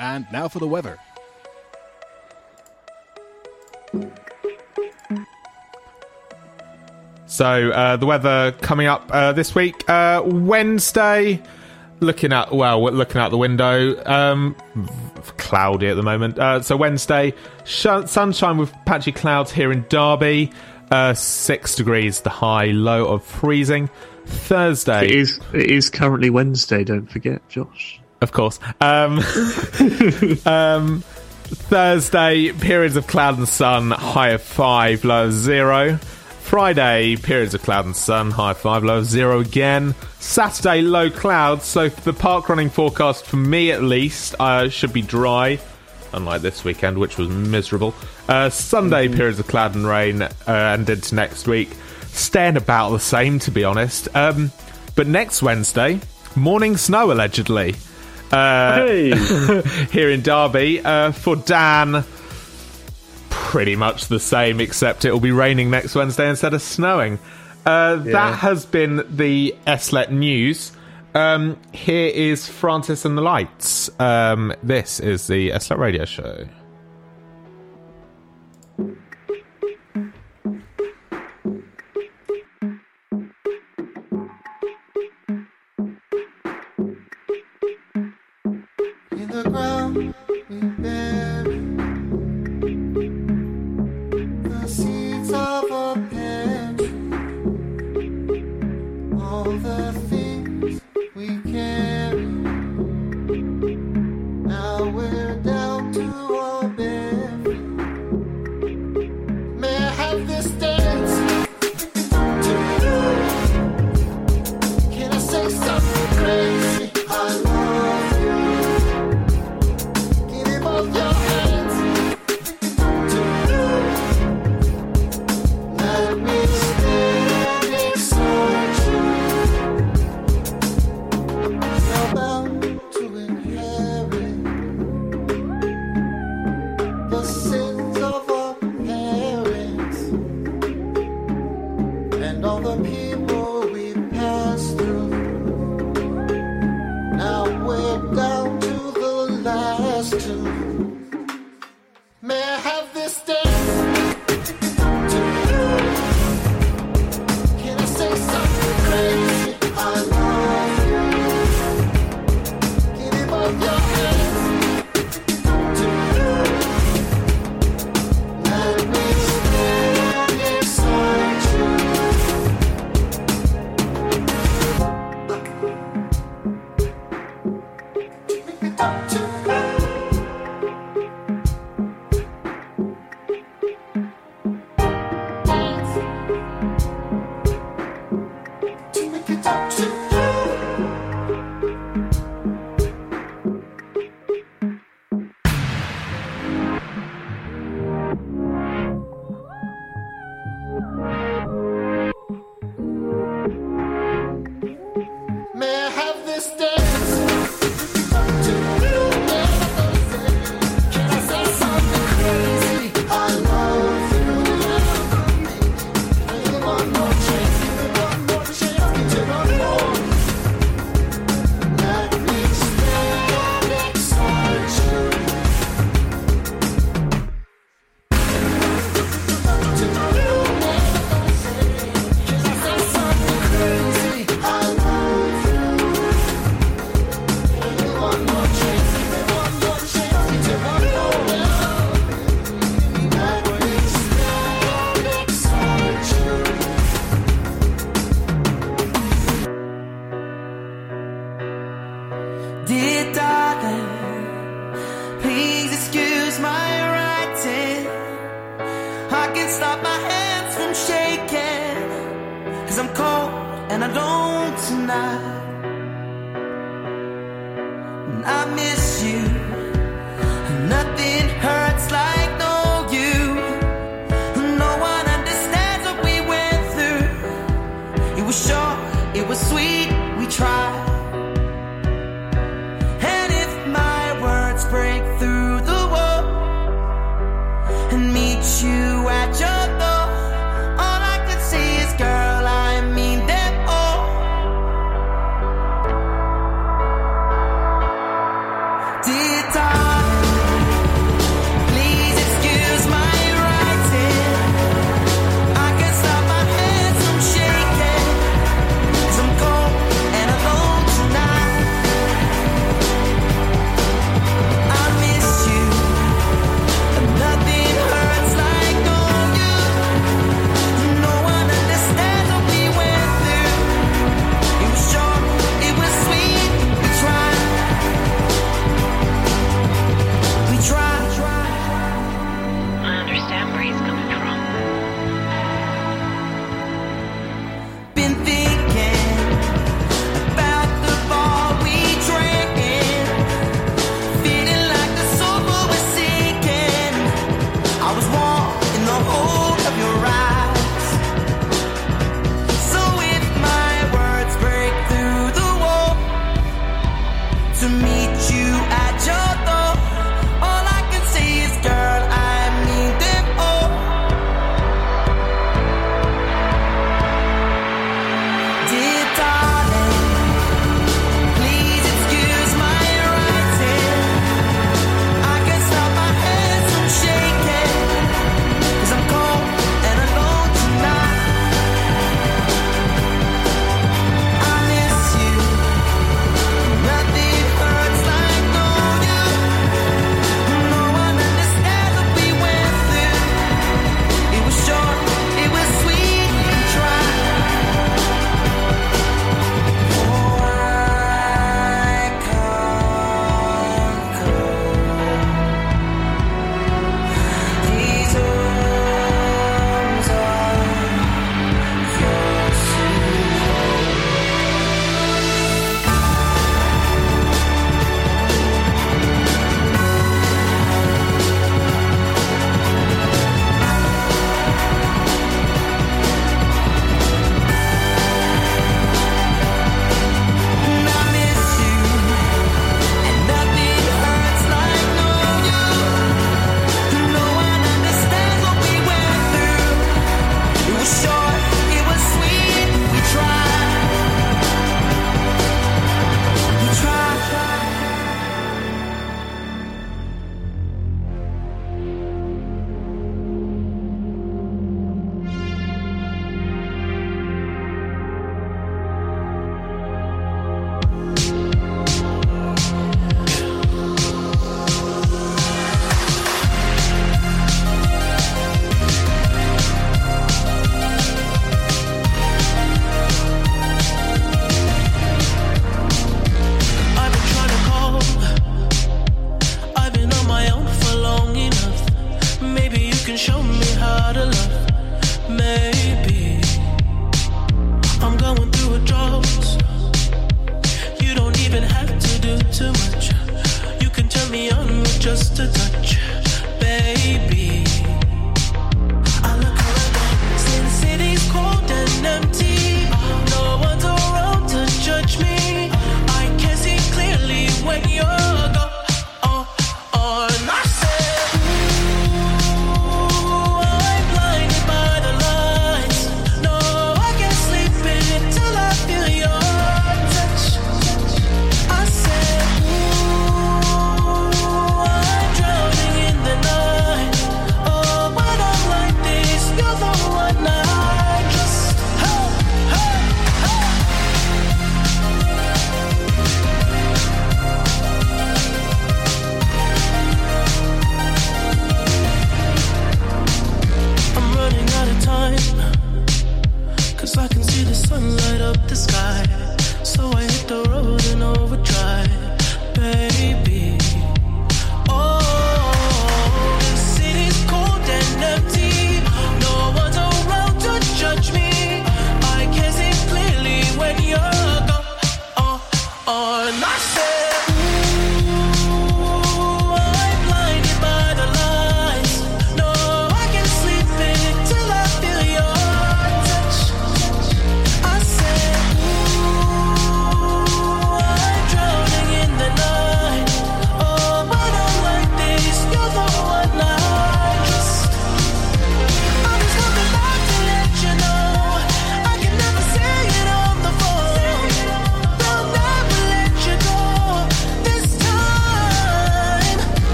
And now for the weather. So uh, the weather coming up uh, this week, uh, Wednesday. Looking at well, looking out the window, um, cloudy at the moment. Uh, so Wednesday, sh- sunshine with patchy clouds here in Derby. Uh, six degrees, the high, low of freezing. Thursday. It is. It is currently Wednesday. Don't forget, Josh of course. Um, <laughs> um, Thursday, periods of cloud and sun, high of five, low of zero. Friday, periods of cloud and sun, high of five, low of zero again. Saturday, low clouds. So the park running forecast for me, at least, uh, should be dry. Unlike this weekend, which was miserable. Uh, Sunday, mm. periods of cloud and rain, uh, and into next week, staying about the same, to be honest. Um, but next Wednesday, morning snow allegedly. Uh, hey. <laughs> here in Derby. Uh, for Dan, pretty much the same, except it will be raining next Wednesday instead of snowing. Uh, yeah. That has been the SLET news. Um, here is Francis and the Lights. Um, this is the SLET Radio Show.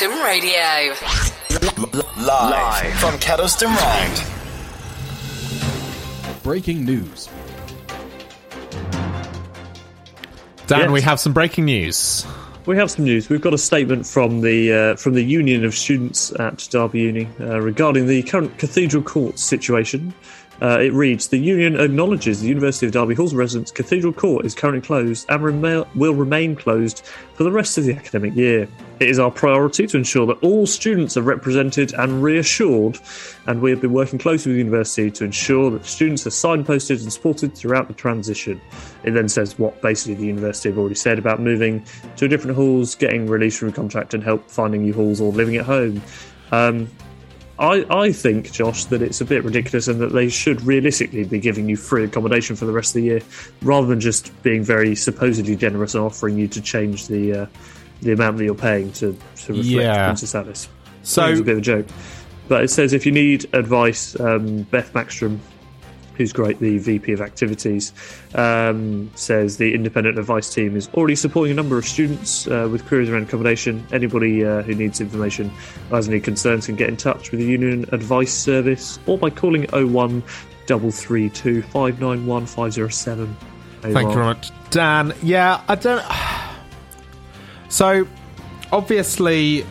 To Phantom Radio. Live, from Kedleston Road. Breaking news. Dan, Yes. we have some breaking news. We have some news. We've got a statement from the uh, from the Union of Students at Derby Uni uh, regarding the current Cathedral Court situation. Uh, it reads: The Union acknowledges the University of Derby Hall's residence Cathedral Court is currently closed and rema- will remain closed for the rest of the academic year. It is our priority to ensure that all students are represented and reassured, and we have been working closely with the university to ensure that students are signposted and supported throughout the transition. It then says what basically the university have already said about moving to different halls, getting released from contract, and help finding new halls or living at home. Um, I, I think, Josh, that it's a bit ridiculous and that they should realistically be giving you free accommodation for the rest of the year rather than just being very supposedly generous and offering you to change the uh, the amount that you're paying to, to reflect Yeah. Princess Alice. So- it's a bit of a joke. But it says if you need advice, um, Beth Maxstrom, who's great, the VP of Activities, um, says the independent advice team is already supporting a number of students uh, with queries around accommodation. Anybody uh, who needs information or has any concerns can get in touch with the Union Advice Service or by calling 01 332 591 507. Thank you very much, Dan. Yeah, I don't. <sighs> So, obviously,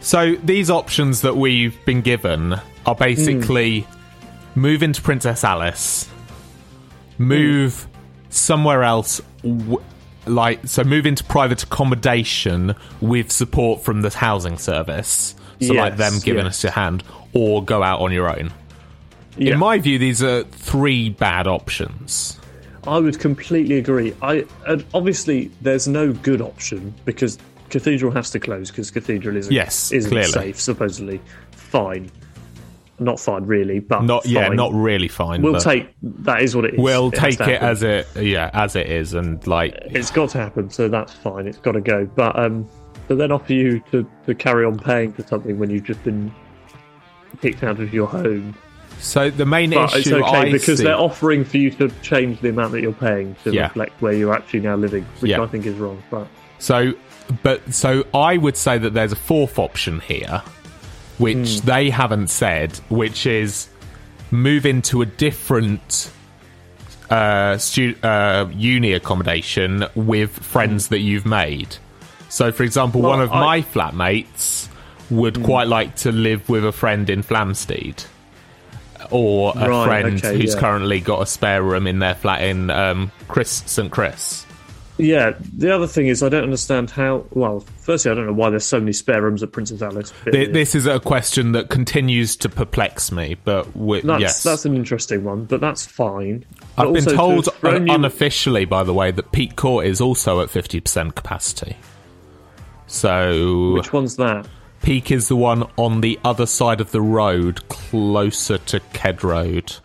so these options that we've been given are basically move into Princess Alice, move hmm. somewhere else, w- like so move into private accommodation with support from the housing service. So, like them giving yes. us your hand, or go out on your own. Yeah. In my view, these are three bad options. I would completely agree. I obviously there's no good option because Cathedral has to close because Cathedral isn't Yes, isn't clearly. safe supposedly. Fine, not fine really, but Not yeah, not really fine. We'll take that is what it is. We'll It take it as it yeah as it is, and like it's got to happen. So that's fine. It's got to go. But um, but then offer you to to carry on paying for something when you've just been kicked out of your home. so. The main But it's issue okay I because see, they're offering for you to change the amount that you're paying to Yeah. reflect where you're actually now living, which Yeah. I think is wrong. But so but so I would say that there's a fourth option here, which Hmm. they haven't said, which is move into a different uh, stu- uh, uni accommodation with friends that you've made. So, for example, Well, one of I- my flatmates would quite like to live with a friend in Flamsteed. Or a Right, friend okay, who's yeah. currently got a spare room in their flat in um, Chris St Chris. Yeah, the other thing is I don't understand how. Well, firstly, I don't know why there's so many spare rooms at Princess Alice. This is a question that continues to perplex me, but that's yes, that's an interesting one, but that's fine. But I've been told un- new- unofficially, by the way, that Peak Court is also at fifty percent capacity. So Which one's that? Peak is the one on the other side of the road, closer to Ked Road.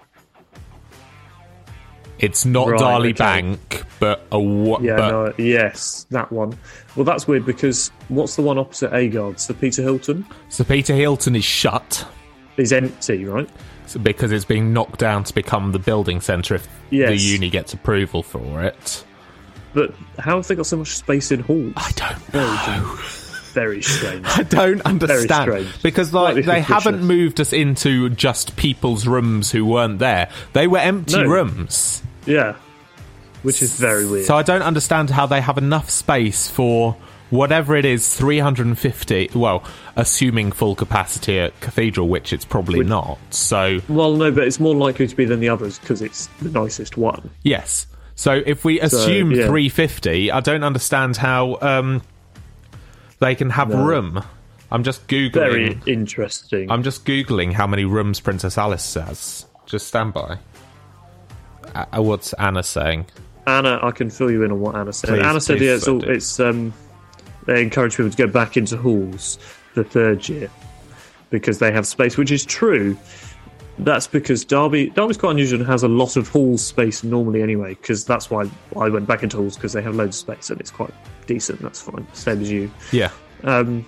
It's not Right, Darley okay. Bank, but a wa- Yeah, but no, yes, that one. Well, that's weird because what's the one opposite Agard? So Peter Hilton so Peter Hilton is shut is empty, right? so because it's being knocked down to become the building centre if the uni gets approval for it. But how have they got so much space in halls? I don't Very, know. Very strange. <laughs> I don't understand strange. because like Slightly they haven't moved us into just people's rooms who weren't there. They were empty No. rooms. Yeah, which is very weird. So I don't understand how they have enough space for whatever it is 350 well assuming full capacity at cathedral which it's probably Which- not so well, no, but it's more likely to be than the others because it's the nicest one. yes so if we So, assume yeah. 350 i don't understand how um they can have No. room i'm just googling Very interesting. i'm just googling how many rooms princess alice has just stand by uh, what's anna saying Anna, I can fill you in on what Anna said. Please, Anna said, yeah, it's, all, it's um, they encourage people to go back into halls the third year because they have space, which is true. That's because Derby Derby's quite unusual and has a lot of hall space normally anyway. Because that's why I went back into halls because they have loads of space and it's quite decent. That's fine, same as you. yeah Um,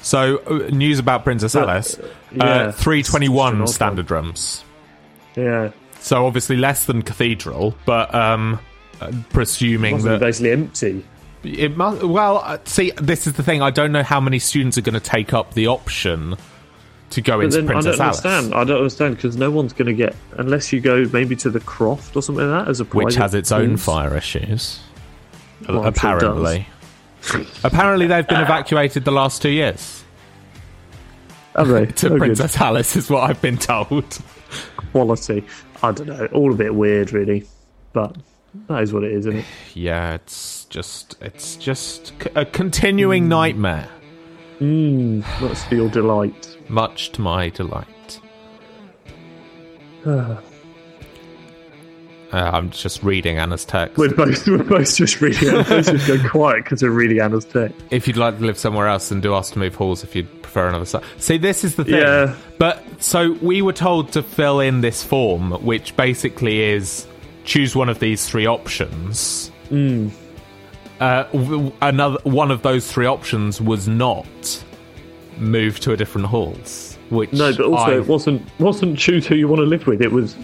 So, uh, news about Princess Alice. uh, yeah, 321 an odd standard rooms. yeah, So, obviously less than Cathedral, but um, uh, presuming that. basically empty. It must. Well, uh, see, this is the thing. I don't know how many students are going to take up the option to go But into then I don't Alice, understand. I don't understand because no one's going to get unless you go maybe to the Croft or something like that as a which has its own course. fire issues. Well, apparently, <laughs> apparently they've been evacuated the last two years. Have they? <laughs> to Oh, good. Princess Alice is what I've been told. Quality. I don't know. All a bit weird, really. But that is what it is, isn't it? <sighs> Yeah, it's just it's just a continuing nightmare. Mm, that's for your delight. Much to my delight. <sighs> Uh, I'm just reading Anna's text. We're both <laughs> we're both just reading. Both just go quiet because we're reading Anna's text. If you'd like to live somewhere else, then do ask to move halls if you'd prefer another side. See, this is the thing. Yeah. But so we were told to fill in this form, which basically is choose one of these three options. Mm. Uh, another one of those three options was not move to a different halls. Which No, but also I- it wasn't wasn't choose who you want to live with. It was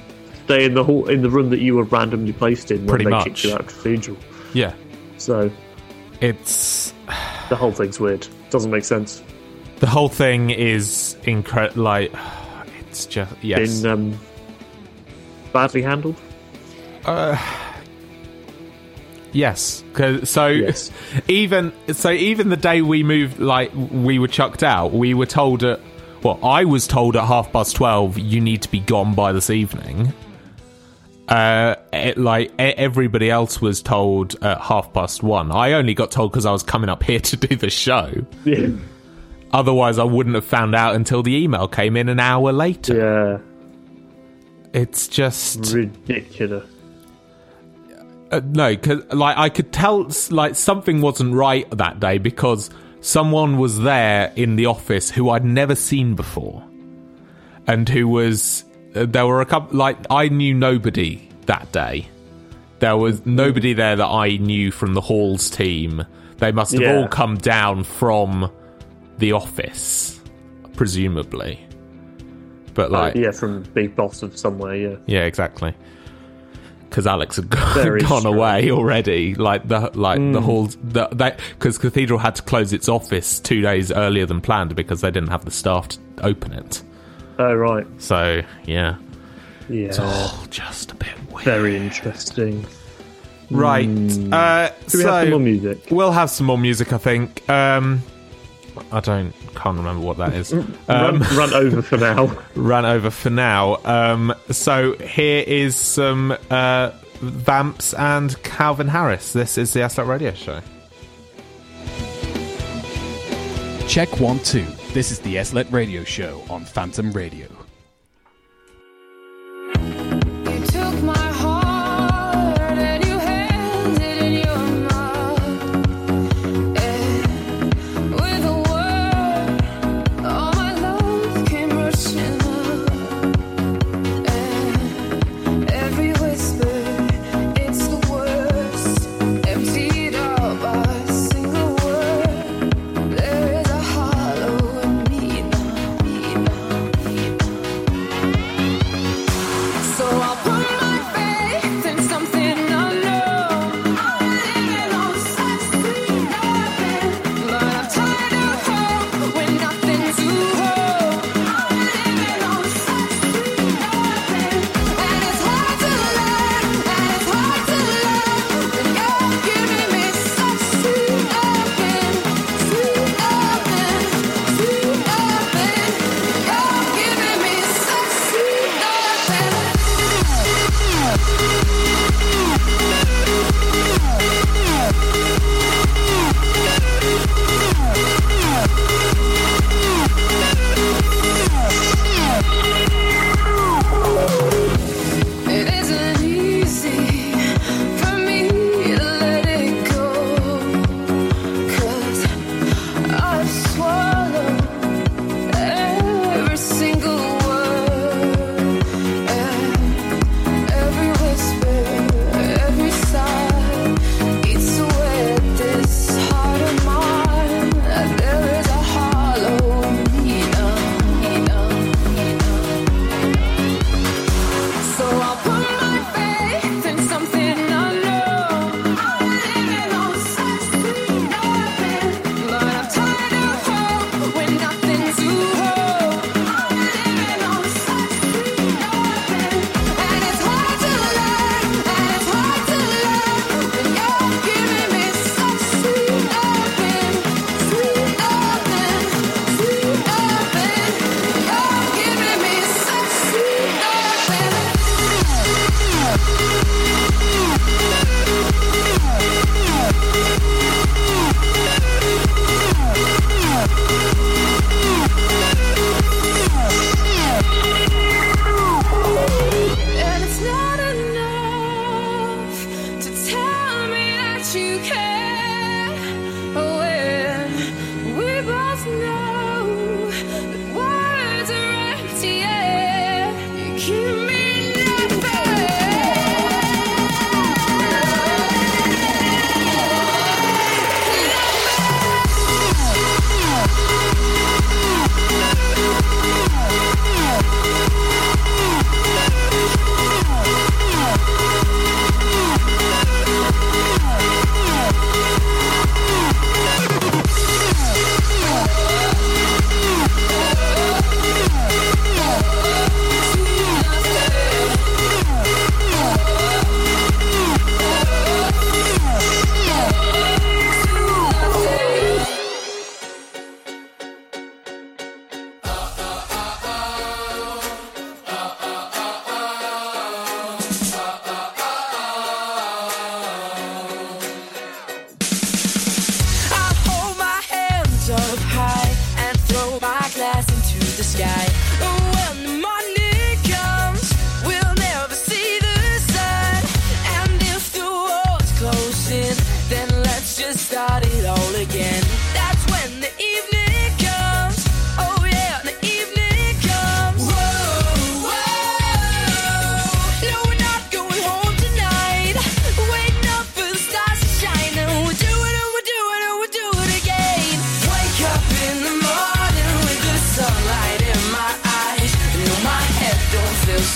stay in the hall in the room that you were randomly placed in when Pretty they much. kicked you out of cathedral. yeah, So it's the whole thing's weird. Doesn't make sense. The whole thing is incredible. Like it's just yes. Been um, badly handled. Uh, yes. 'Cause- so <laughs> even so, even the day we moved, like we were chucked out, we were told at well, I was told at half past twelve, you need to be gone by this evening. Uh, it, like everybody else was told at half past one. I only got told because I was coming up here <laughs> to do the show. Yeah. Otherwise, I wouldn't have found out until the email came in an hour later. Yeah. It's just ridiculous. Uh, no, because like I could tell, like something wasn't right that day because someone was there in the office who I'd never seen before, and who was uh, there were a couple like I knew nobody that day. There was nobody there that I knew from the halls team. They must have Yeah. all come down from the office, presumably. But like, Uh, yeah, from big boss of somewhere. Yeah. yeah, exactly. Because Alex had gone, <laughs> away already. Like the like the Mm. halls, the, that because Cathedral had to close its office two days earlier than planned because they didn't have the staff to open it. Oh right. So yeah, Yeah. it's all just a bit weird. Very interesting. Right. Mm. Uh, Do we so have some more music? We'll have some more music, I think. Um, I don't can't remember what that is. <laughs> Um, run, run over for now. <laughs> run over for now. Um, so here is some uh, Vamps and Calvin Harris. This is the SLET Radio Show. Check one, two. This is the SLET Radio Show on Phantom Radio.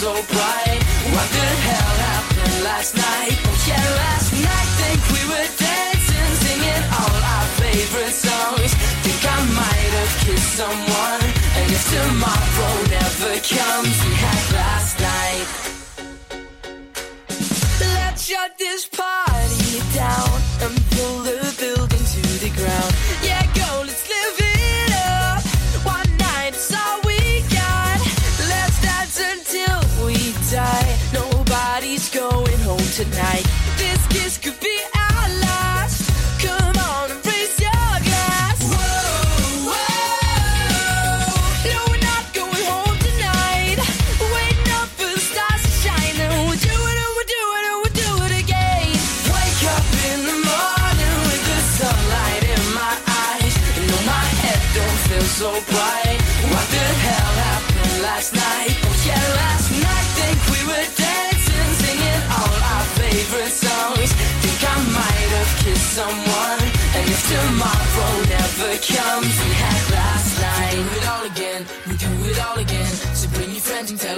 So bright. What the hell happened last night? Yeah, last night think we were dancing, singing all our favorite songs. Think I might have kissed someone, and if tomorrow never comes, we had last night. Let's shut this party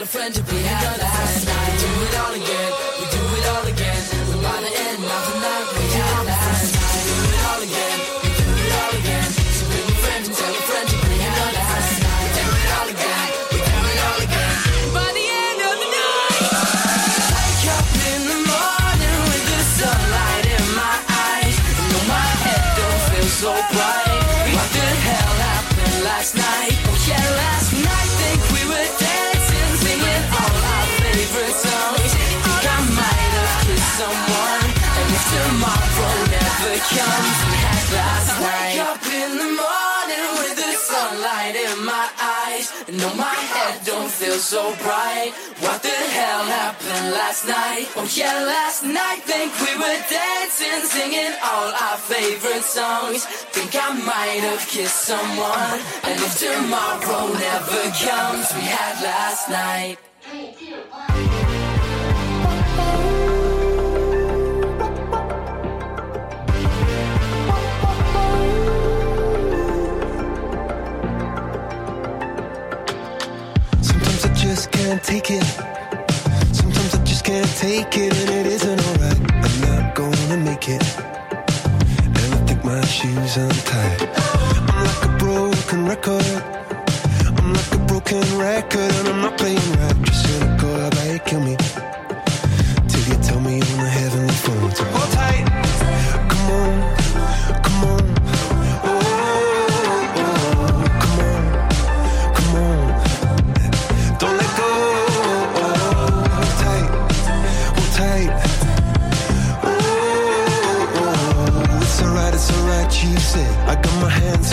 a friend to bring another last No, my head don't feel so bright. What the hell happened last night? Oh yeah, last night think we were dancing, singing all our favorite songs. Think I might have kissed someone, and if tomorrow never comes, we had last night. Sometimes I just can't take it. Sometimes I just can't take it, and it isn't alright. I'm not gonna make it. And I think my shoes untied. I'm like a broken record. I'm like a broken record, and I'm not playing right. Just cynical, about you kill me? Till you tell me on the heavenly phone.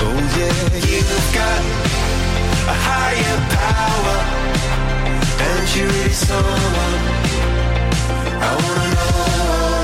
Oh yeah, you've got a higher power, and you really someone I wanna know.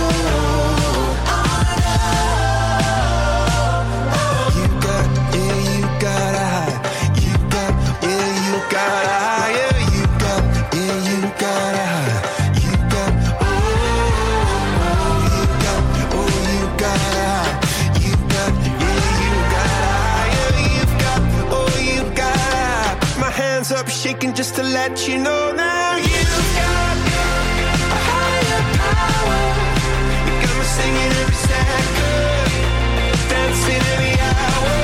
Up, just to let you know now. You've got a higher power. You got me singing every second, dancing every hour.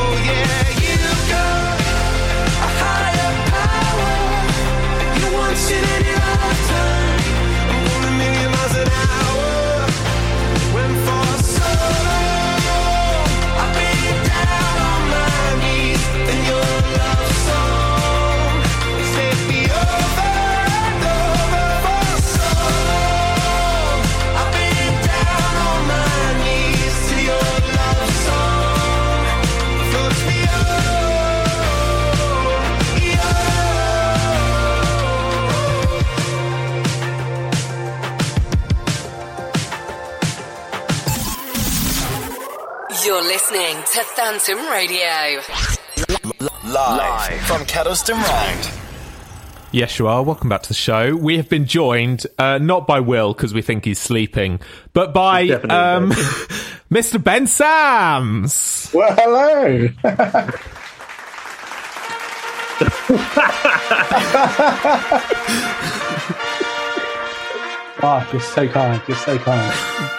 Oh yeah, you got a higher power. You're listening to Phantom Radio. Live from Kedleston Road. Yes, you are. Welcome back to the show. We have been joined uh, not by Will because we think he's sleeping, but by um, <laughs> Mr. Ben Sams. Well, hello. <laughs> <laughs> Ah, just so kind, just so kind.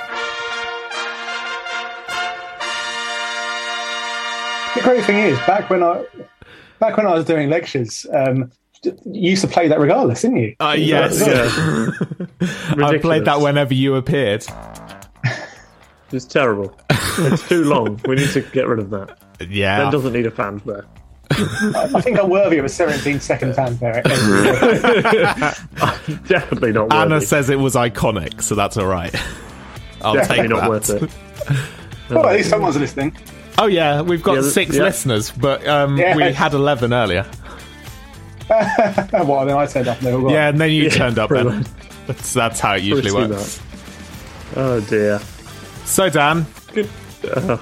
The great thing is, back when I back when I was doing lectures, um, you used to play that regardless, didn't you? Uh, yes, yeah. <laughs> I played that whenever you appeared. <laughs> It's terrible. It's too long. We need to get rid of that. Yeah. That doesn't need a fanfare. I I think I'm worthy of a 17 second fanfare. <laughs> Definitely not Anna says it was iconic, so that's all right. I'll Definitely take not worth it. well, at least someone's listening. Oh yeah, we've got Yeah, six yeah. listeners, but um, Yeah. we had eleven earlier. <laughs> well, then I turned up. Yeah, and then you turned up. Then. That's that's how it usually Pretty works. Oh dear. So Dan, Uh,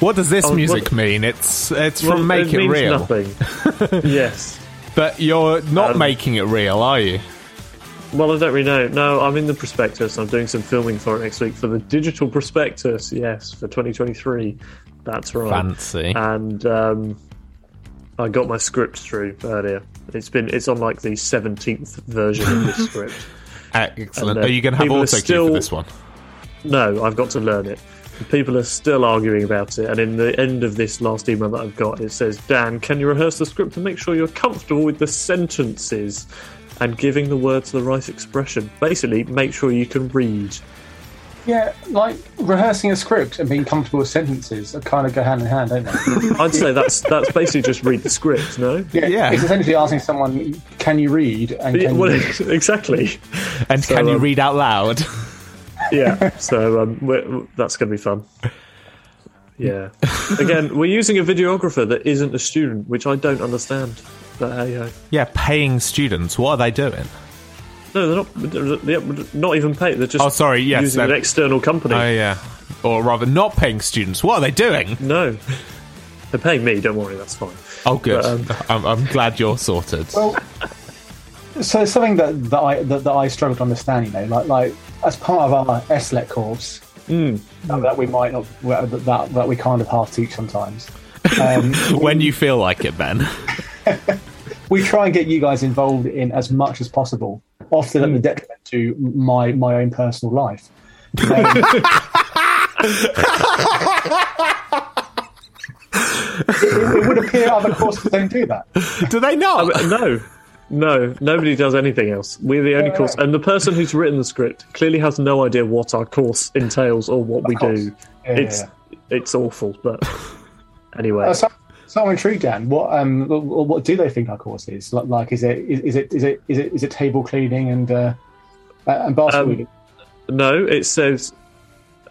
what does this Oh, music what- mean? It's it's well, from Make It, means Real. Nothing. <laughs> yes. But you're not Um, making it real, are you? Well, I don't really know. No, I'm in the prospectus. I'm doing some filming for it next week for the digital prospectus. Yes, for 2023. That's right. Fancy. And um, I got my script through earlier. It's been it's on like the 17th version of this <laughs> script. Excellent. And, uh, are you going to have auto still- for this one? No, I've got to learn it. People are still arguing about it, and in the end of this last email that I've got, it says, Dan, can you rehearse the script and make sure you're comfortable with the sentences and giving the words the right expression? Basically, make sure you can read. Yeah, like rehearsing a script and being comfortable with sentences kind of go hand in hand, don't they? <laughs> I'd say that's that's basically just read the script, no? Yeah, it's essentially asking someone, "Can you read?" And Yeah, can well, you... <laughs> exactly. And So, can you um, read out loud? <laughs> Yeah, so um, we're, that's going to be fun. Yeah. Again, we're using a videographer that isn't a student, which I don't understand. But hey, hey. Yeah, paying students. What are they doing? No, they're not. They're they're not even paid. They're just Oh, sorry, yes, using an they're- external company. Oh yeah, or rather, not paying students. What are they doing? No, they're paying me. Don't worry, that's fine. Oh, good. But, um, I'm, I'm glad you're sorted. Well, so something that, that I that, that I struggle to understand, you know, like like as part of our SLET course uh, that we might not that that, that we kind of half teach sometimes. Um, <laughs> when you feel like it, Ben. <laughs> we try and get you guys involved in as much as possible, often at the detriment to my my own personal life. Um, it, it would appear other courses don't do that. Do they not? no, no, nobody does anything else. We're the only course, and the person who's written the script clearly has no idea what our course entails or what we course. do. Yeah, it's yeah. it's awful, but <laughs> anyway. Uh, so, so I'm intrigued, Dan. What um what what do they think our course is? Like, like is it is, is it is it is it is it table cleaning and uh, uh, and basketball? Um, No, it says.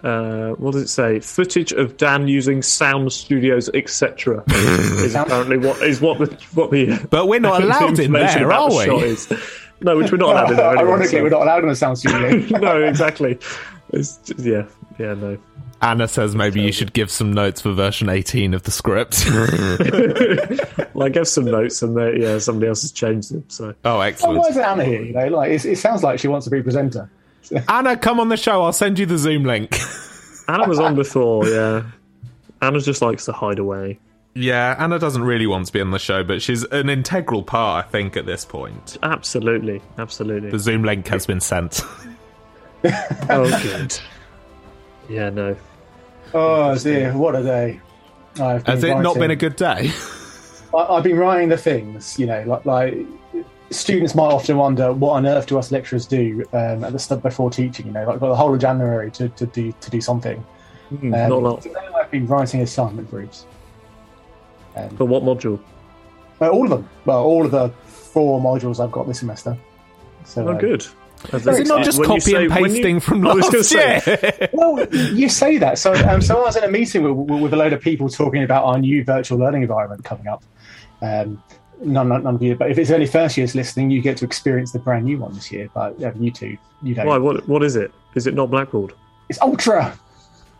Uh, what does it say? Footage of Dan using sound studios, etc. <laughs> is apparently what is what the what the. But we're not <laughs> allowed in there, about are the we? shot is. No, which we're not allowed in there. <laughs> Anyway, Ironically, so- we're not allowed in the sound studio. no, exactly. It's just- yeah, yeah, no. Anna says maybe you should give some notes for version 18 of the script. <laughs> <laughs> Well, I gave some notes, and they, yeah, somebody else has changed them. So, oh, Oh, excellent. why is it Anna here? You know, like it's, it sounds like she wants to be a presenter. <laughs> Anna, come on the show. I'll send you the Zoom link. Anna was on before. Yeah, Anna just likes to hide away. yeah, Anna doesn't really want to be on the show, but she's an integral part, I think, at this point. Absolutely, absolutely. The Zoom link has been sent. oh, good. Yeah, no. Oh dear, what a day! I've Has it not been a good day? <laughs> I, I've been writing the things, you know, like like students might often wonder what on earth do us lecturers do um, at the start before teaching. You know, like got the whole of January to, to do to do something. Mm, Um, not a lot. today I've been writing assignment briefs. Um, For what module? uh, all of them. Well, all of the four modules I've got this semester. So, Oh, uh, good. Is it not just copy say- and when you- pasting from <laughs> I was gonna last say- year? <laughs> well, you say that. So, um, so I was in a meeting with, with a load of people talking about our new virtual learning environment coming up. Um, none, none, none of you, but if it's only first years listening, you get to experience the brand new one this year. But um, you two, you don't. Why? What? What is it? Is it not Blackboard? It's Ultra.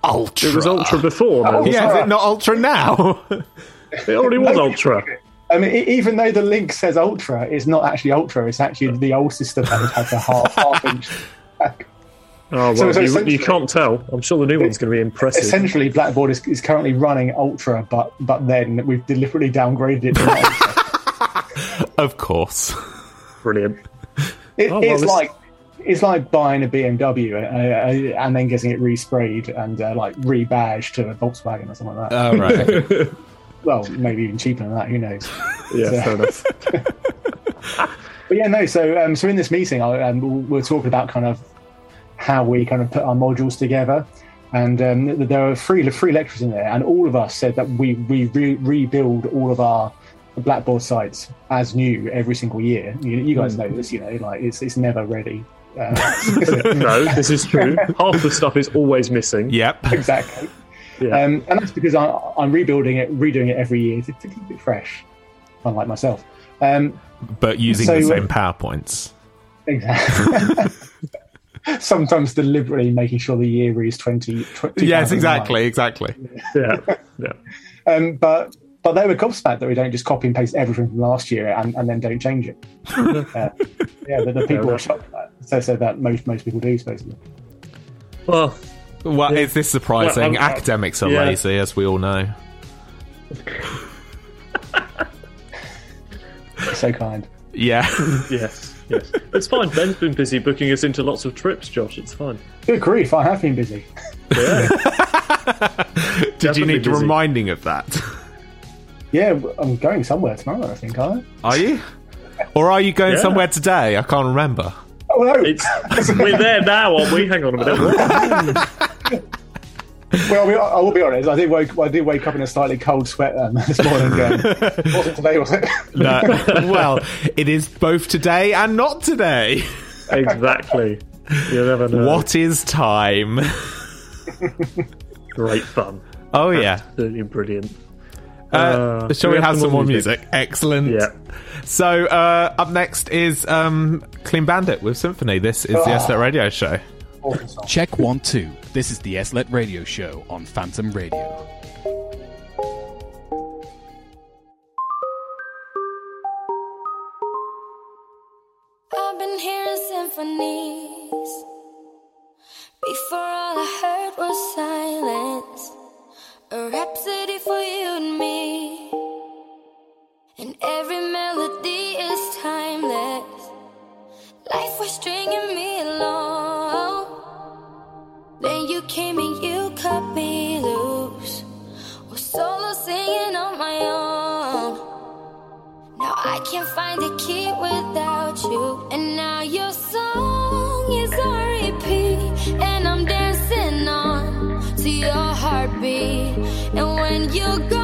Ultra. It was Ultra before. Though. yeah, is it not Ultra now? <laughs> It already was Ultra. I mean, even though the link says Ultra, it's not actually Ultra. It's actually the old system that had the half <laughs> half inch. back. Oh, well, So- so you, you can't tell. I'm sure the new one's going to be impressive. Essentially, Blackboard is, is currently running Ultra, but but then we've deliberately downgraded it. To Ultra. <laughs> of course. Brilliant. It, Oh, well, it's this- like it's like buying a BMW uh, uh, and then getting it resprayed and uh, like rebadged to a Volkswagen or something like that. Oh, right. <laughs> well, maybe even cheaper than that. Who knows? <laughs> Yeah, So- fair enough. <laughs> But yeah, no. So, um, so in this meeting, I, um, we we're talking about kind of how we kind of put our modules together, and um, there are three three lecturers in there, and all of us said that we we re- rebuild all of our Blackboard sites as new every single year. You, you guys know this, you know, like it's it's never ready. <laughs> Uh, no, this is true. Half the stuff is always missing. Yep. exactly. Yeah. Um, and that's because I, I'm rebuilding it, redoing it every year to, to keep it fresh, unlike myself. Um, But using So, the same PowerPoints. Exactly. <laughs> Sometimes deliberately making sure the year is 20. 20 Yes, exactly, exactly. Yeah, yeah. <laughs> Um, but but they were gobsmacked that we don't just copy and paste everything from last year and, and then don't change it. <laughs> uh, yeah, the, the people are shocked at that. So said that most most people do, supposedly. Well, Well, is this surprising? Well, uh, Academics are yeah. lazy, as we all know. So kind. Yeah. <laughs> yes, yes. It's fine. Ben's been busy booking us into lots of trips, Josh. It's fine. Good grief, I have been busy. Yeah. <laughs> Did you need busy. reminding of that? Yeah, I'm going somewhere tomorrow, I think, aren't I? Are you? Or are you going Yeah. somewhere today? I can't remember. Oh, no. It's, we're there now, aren't we? Hang on a minute. <laughs> Well, I, I will be honest. I did wake. I did wake up in a slightly cold sweat um, this morning. <laughs> Going, wasn't today, was it? No. well, it is both today and not today. exactly. You never know. What is time? Great fun. Oh, yeah. Absolutely brilliant. Uh, Uh, shall do we have some more music? Excellent. Yeah. So, uh, up next is um, Clean Bandit with Symphony. This is the Oh. Radio Show. Check one, two. This is the SLET Radio Show on Phantom Radio. I've been hearing symphonies. Before all I heard was silence. A rhapsody for you and me. And every melody is timeless. Life was stringing me along. Then you came and you cut me loose. Was solo singing on my own. Now I can't find a key without you. And now your song is on repeat. And I'm dancing on to your heartbeat. And when you're gone,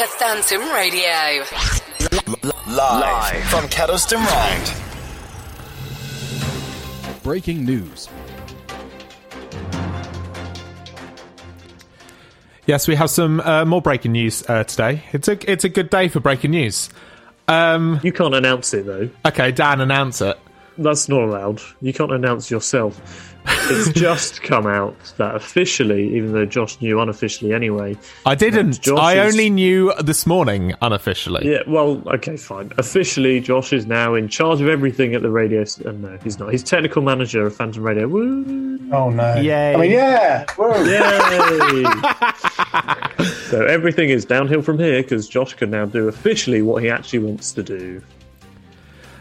to Phantom Radio. Live, from Kedleston Road. Breaking news. Yes, we have some uh, more breaking news uh, today. It's a it's a good day for breaking news. Um, you can't announce it though. Okay, Dan, announce it. That's not allowed. You can't announce yourself. It's <laughs> just come out that officially, even though Josh knew unofficially anyway. I didn't. Josh I is- only knew this morning unofficially. Yeah, well, okay, fine. Officially, Josh is now in charge of everything at the radio. s- Uh, no, he's not. He's technical manager of Phantom Radio. Woo! Oh no! Yay. I mean, yeah. Whoa. Yay! <laughs> so everything is downhill from here because Josh can now do officially what he actually wants to do,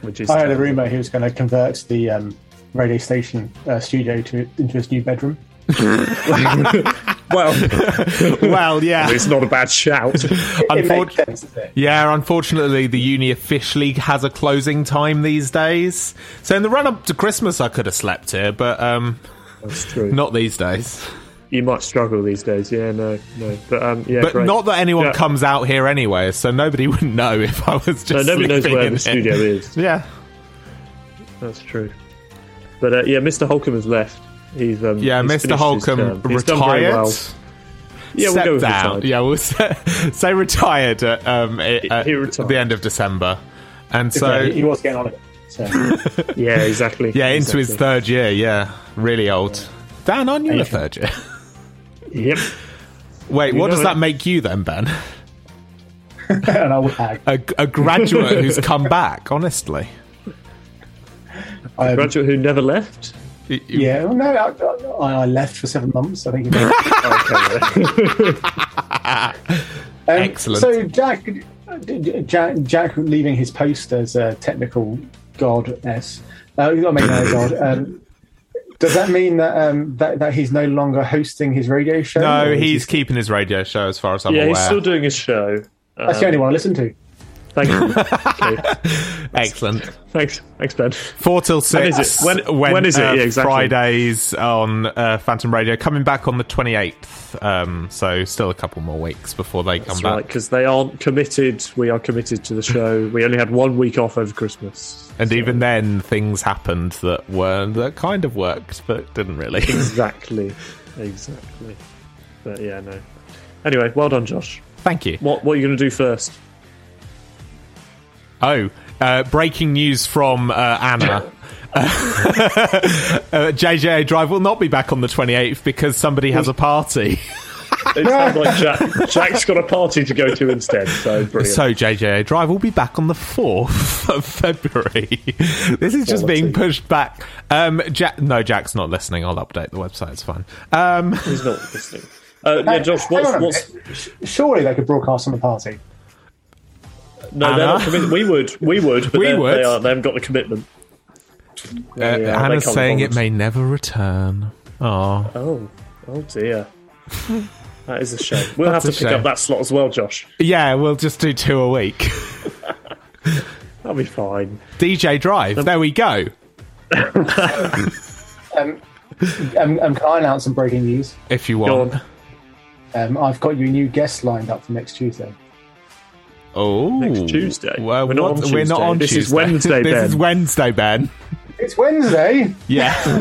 which is I heard a rumor he was going to convert the um, radio station uh, studio to into his new bedroom. <laughs> well, <laughs> well, yeah. it's not a bad shout. <laughs> Unfor- yeah, unfortunately, the uni officially has a closing time these days. So in the run up to Christmas, I could have slept here, but um, That's true. not these days. You might struggle these days. Yeah, no, no. But um, yeah, but great. not that anyone Yeah. comes out here anyway, so nobody would know if I was just. No, nobody knows where the here. studio is. Yeah. That's true. But uh, yeah, Mr. Holcomb has left. He's um, Yeah, he's Mr. Holcomb term. He's done very retired. well. Yeah, we'll Stepped go with down. retired. Yeah, we'll <laughs> say, say retired at, um, at, at He retired. the end of December, and So so he, he was getting on it. So. <laughs> Yeah, exactly. yeah, into his third year. Yeah, really old. Dan, aren't you in a third year? Yep. Wait, You what does it. that make you then, Ben? <laughs> An old hag. A, a graduate who's come back. Honestly, Um, Graduate who never left. Y- you- yeah, well, no, I, I, I left for seven months. I think. It was. <laughs> <laughs> Um, Excellent. So Jack, Jack, Jack leaving his post as a technical goddess. Uh, I mean, no, god. Um, does that mean that, um, that that he's no longer hosting his radio show? no, he's he- keepking his radio show, as far as I'm yeah, aware. Yeah, he's still doing his show. That's the Um, only one I listen to. Thank you. <laughs> Okay. Excellent. Thanks, thanks, Ben. Four till When is six. it? When- when is it? uh, Yeah, exactly. Fridays on uh, Phantom Radio. Coming back on the 28th. Um, so still a couple more weeks before they come That's back. because they aren't committed. We are committed to the show. We only had one week off over Christmas. And even then, things happened that were that kind of worked, but didn't really. <laughs> Exactly, exactly. But yeah, no. Anyway, well done, Josh. Thank you. What What are you going to do first? Oh, uh, breaking news from uh, Anna. <laughs> uh, JJA Drive will not be back on the 28th because somebody has a party. <laughs> It sounds like Jack, Jack's got a party to go to instead. So brilliant. So JJA Drive will be back on the 4th <laughs> of February. this is just being pushed back. Um, Jack, no, Jack's not listening. I'll update the website. It's fine. Um, He's not listening. Uh, yeah, Josh. Hang on a What's, minute. what's Surely they could broadcast on the party. No? They're not Anna? committed. We would, we would, but We they're- would. They, are, they haven't got the commitment. uh, Yeah, they Hannah's can't saying it may never return. Oh, Oh, oh dear. <laughs> That is a shame. We'll That's have to pick shame. up that slot as well, Josh. yeah. We'll just do two a week. <laughs> That'll be fine. DJ Drive. There we go. <laughs> Um, um, um, can I announce some breaking news? If you Go want. on. Um, I've got you a new guest lined up for next Tuesday. Oh, Next Tuesday? Well, We're not what- on We're not Tuesday. on This is Tuesday. Wednesday, this Ben. is Wednesday, Ben. It's Wednesday. Yeah. <laughs> when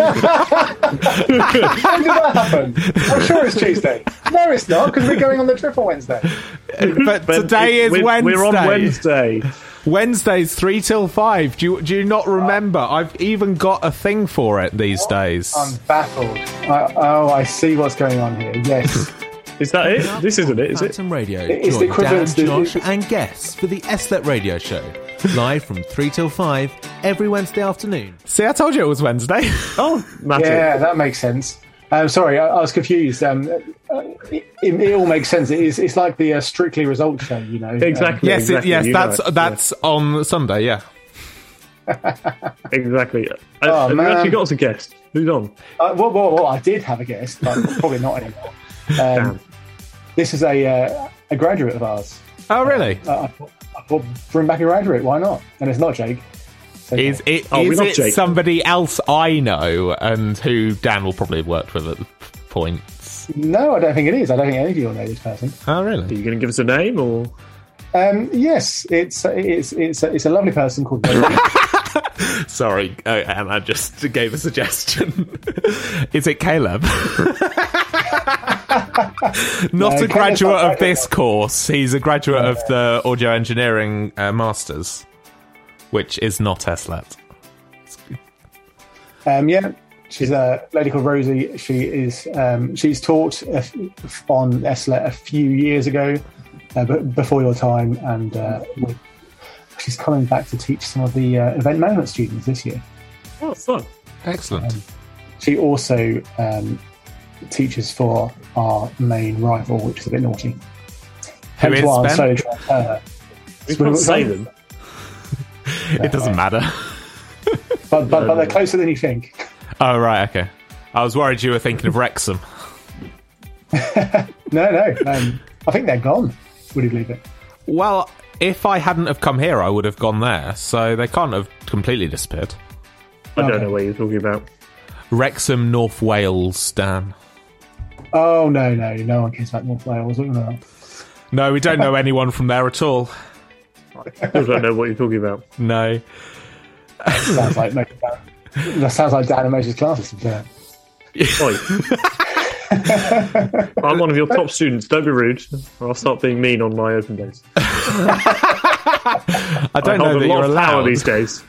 did that happen? I'm sure it's Tuesday. No, it's not because we're going on the trip on Wednesday. <laughs> but Ben, today it- is we're, Wednesday. We're on Wednesday. Wednesday's three till five. Do you do you not remember? Uh, I've even got a thing for it these days. I'm baffled. I, oh, I see what's going on here. Yes. <laughs> Is that it? This isn't it, is it? Phantom Radio. It's Join the Dan, Josh, and guests for the SLET Radio Show, live from three till five every Wednesday afternoon. See, I told you it was Wednesday. <laughs> Oh, Matty. Yeah, that makes sense. Um, sorry, I, I was confused. Um, uh, it, it, it all makes sense. It is, it's like the uh, Strictly Results show, you know. Um, Exactly. yes, it, exactly. yes, You know that's it. that's on Sunday. Yeah. <laughs> <laughs> Exactly. Uh, Oh, have man. you actually got us a guest? Who's on? Uh, well, well, well, I did have a guest, but probably not anymore. Um, this is a uh, a graduate of ours. Oh, really? Uh, I, thought, I thought bring back a graduate. Why not? And it's not Jake. So, Is it Oh, we is it Jake. somebody else I know and who Dan will probably have worked with at points? No, I don't think it is. I don't think any of you will know this person. Oh, really? Are you going to give us a name or? Um, yes, it's it's it's it's a lovely person called. Rosie. <laughs> Sorry, uh, Anna just gave a suggestion. <laughs> is it Caleb? <laughs> <laughs> Not No, a graduate of this course. He's a graduate of the audio engineering uh, masters, which is not ESLET. Um, yeah, she's a lady called Rosie. She is um, she's taught a f- on ESLET a few years ago, uh, but before your time, and uh, she's coming back to teach some of the uh, event management students this year. Oh, fun. Excellent. She also um, teaches for our main rival, which is a bit naughty. Who Hence is, why I'm Ben? slowly trying to turn her. We can't say them. <laughs> It doesn't matter. <laughs> But, but, but they're closer than you think. Oh, right, okay. I was worried you were thinking of Wrexham. <laughs> No, no. Um, I think they're gone. Would you believe it? Well, if I hadn't have come here, I would have gone there, so they can't have completely disappeared. I don't Okay. know what you're talking about. Wrexham, North Wales, Dan. Oh, no, no. No one cares about North Wales. No. No, we don't know anyone from there at all. I don't know what you're talking about. No. sounds like most of that. That sounds like Dan and Moses' classes. to be. Oi. I'm one of your top students. Don't be rude, or I'll start being mean on my open days. I don't I know that a you're of power allowed these days.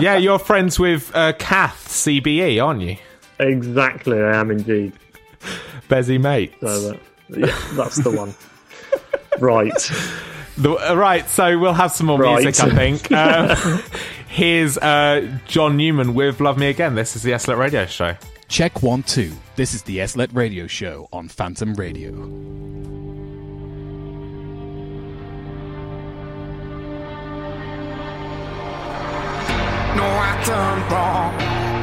yeah, you're friends with uh, Kath CBE, aren't you? Exactly, I am indeed. <laughs> Bezzy mate. So that, yeah, that's the one. right. The, uh, right, so we'll have some more Right. music, I think. <laughs> Um, here's uh, John Newman with Love Me Again. This is the SLET Radio Show. Check one, two. This is the SLET Radio Show on Phantom Radio. No, I done wrong.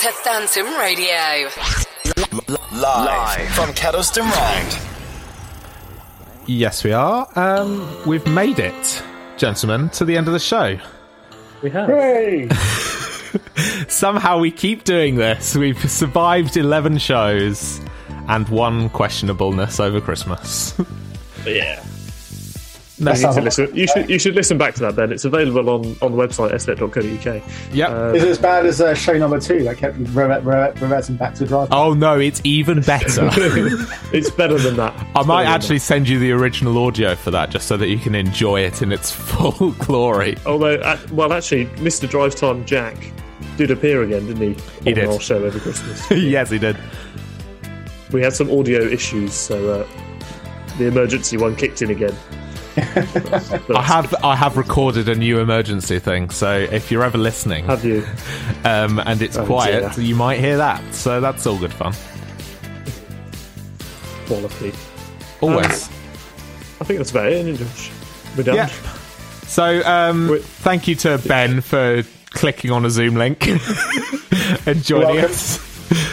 To Phantom Radio. Live, Live. from Kedleston Road. Yes, we are. Um, we've made it, gentlemen, to the end of the show. We have. Hooray! <laughs> Somehow we keep doing this. We've survived 11 shows and one questionableness over Christmas. <laughs> Yeah. No, you, need to listen. you should you should listen back to that. Then it's available on, on the website slet.co.uk. Yep. Is it as bad as uh, show number two that kept revert, revert, reverting back to drive? Oh no, it's even better. <laughs> it's better than that. I might actually send you the original audio for that just so that you can enjoy it in its <laughs> full glory. Although, uh, well, actually, Mr. Drive Time Jack did appear again, didn't he? He did. our show every Christmas. <laughs> yes, he did. We had some audio issues, so uh, the emergency one kicked in again. I have I have recorded a new emergency thing, so if you're ever listening, Have you? <laughs> um, and it's Oh, quiet, dear. you might hear that. So that's all good fun. Quality. Always. Um, I think that's about it, isn't it, Josh? We're done. Yeah. So um, thank you to Ben for clicking on a Zoom link <laughs> and joining welcome. us.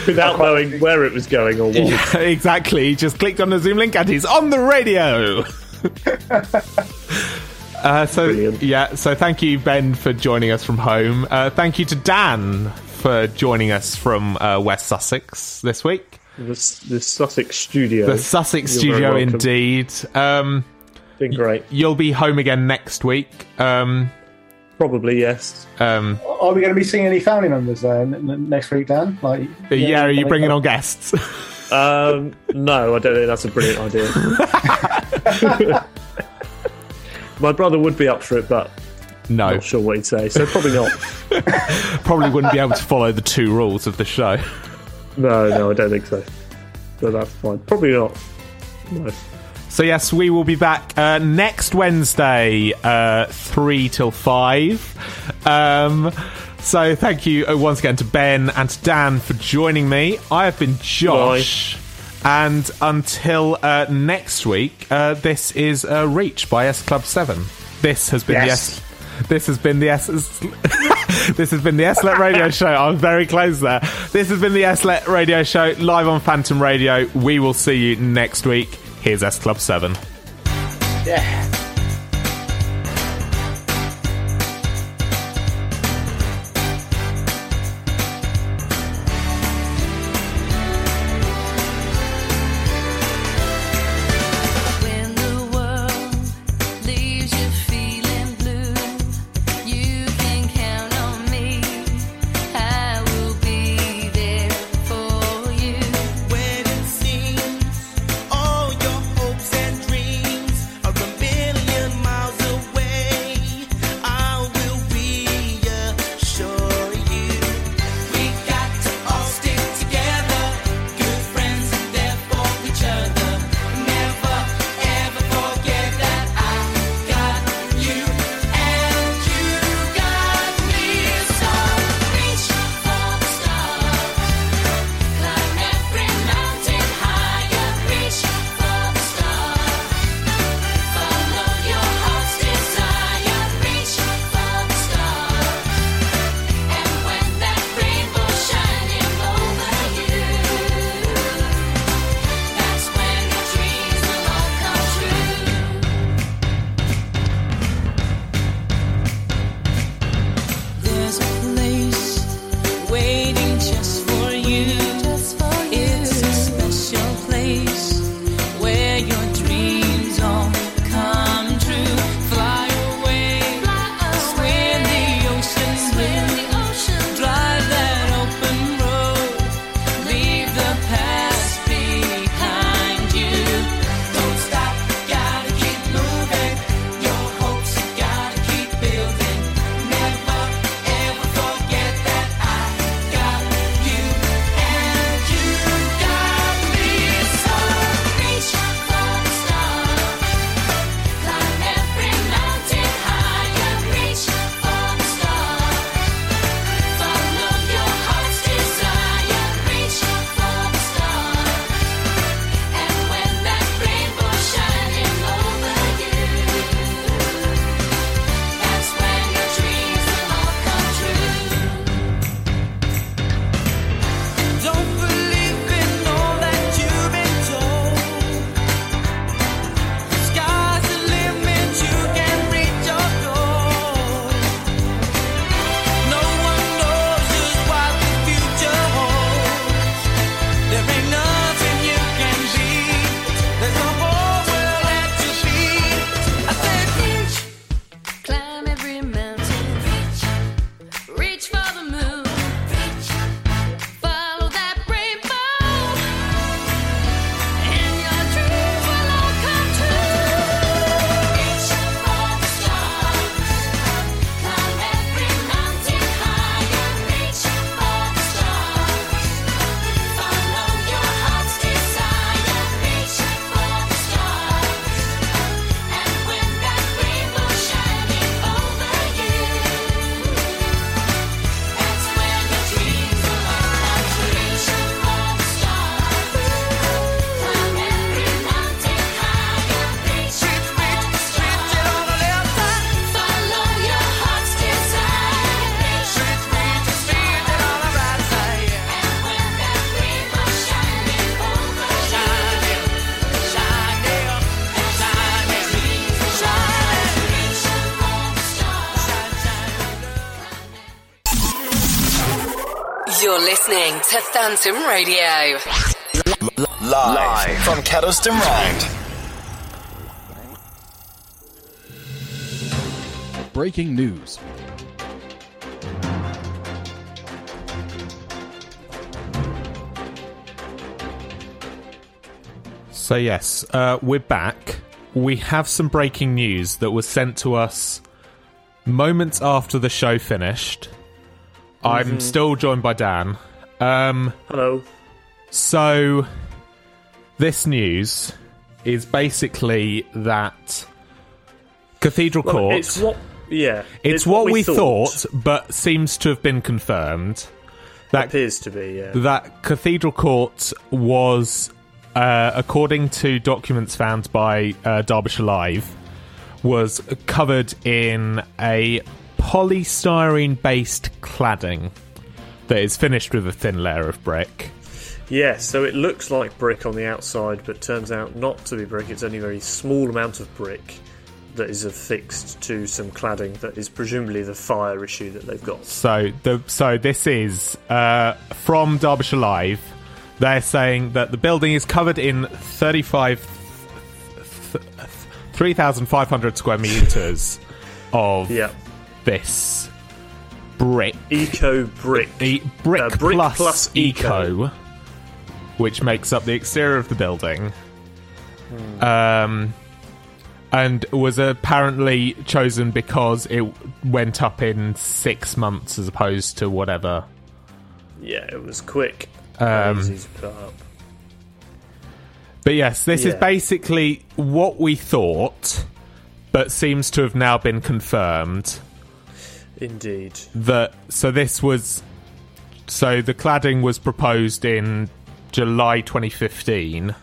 Without <laughs> knowing where it was going or what. Yeah, exactly. He just clicked on the Zoom link and he's on the radio. <laughs> uh, so yeah, so thank you, Ben, for joining us from home. Uh, thank you to Dan for joining us from uh, West Sussex this week. The, the Sussex studio. The Sussex You're studio, indeed. Um, Been great. You'll be home again next week. Um, Probably yes. Um, Are we going to be seeing any family members there n- n- next week, Dan? Like, yeah, are you bringing on guests? <laughs> Um, no, I don't think that's a brilliant idea. <laughs> My brother would be up for it, but no, not sure what he'd say. So probably not. <laughs> Probably wouldn't be able to follow the two rules of the show. No, no, I don't think so. But that's fine. Probably not. No. So yes, we will be back uh, next Wednesday, uh, three till five. Um, so thank you uh, once again to Ben and to Dan for joining me. I have been Josh, and until uh, next week, uh, this is uh, Reach by S Club Seven. This has been Yes. the S. This has been the S. <laughs> this has been the SLET Radio <laughs> Show. I'm very close there. This has been the SLET Radio Show live on Phantom Radio. We will see you next week. Here's S Club 7. Yeah. To Phantom Radio. Live Live. from Kedleston Road. Breaking news. So yes, uh, we're back. We have some breaking news that was sent to us moments after the show finished. I'm Mhm. still joined by Dan. Um, Hello. So, this news is basically that Cathedral Well, Court. it's what. Yeah. It's what, we thought. but seems to have been confirmed. That appears to be. Yeah. that Cathedral Court was, uh, according to documents found by uh, Derbyshire Live, was covered in a polystyrene based cladding that is finished with a thin layer of brick. Yeah, so it looks like brick on the outside, but turns out not to be brick. It's only a very small amount of brick that is affixed to some cladding that is presumably the fire issue that they've got. So the so this is uh, from Derbyshire Live. They're saying that the building is covered in 35 th- th- 3,500 square meters of Yeah. this brick. Eco brick. E- brick, Uh, brick plus, plus eco, eco. which makes up the exterior of the building. Hmm. Um, and was apparently chosen because it went up in six months as opposed to whatever. Yeah, it was quick. Um, easy to put up. But yes, this is basically what we thought, but seems to have now been confirmed. Indeed. That so this was so the cladding was proposed in July 2015.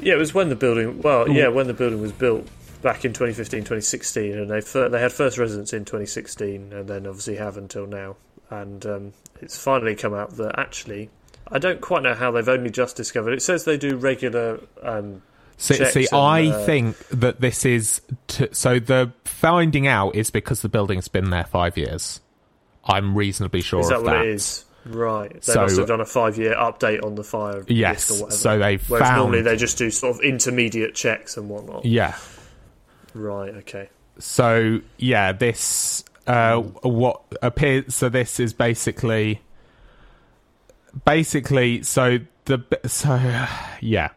Yeah, it was when the building. Well, yeah, when the building was built back in 2015, 2016, and they fir- they had first residents in 2016, and then obviously have until now. And um, it's finally come out that actually, I don't quite know how they've only just discovered. It says they do regular. Um, See, see and, I uh, think that this is t- so the finding out is because the building's been there five years. I'm reasonably sure is that of what that. it is? Right. They So- must have done a five-year update on the fire. Yes, list or whatever. so they Whereas found- normally they just do sort of intermediate checks and whatnot. Yeah. Right. Okay. So yeah, this uh, what appears. So this is basically, basically. So the so <sighs> yeah.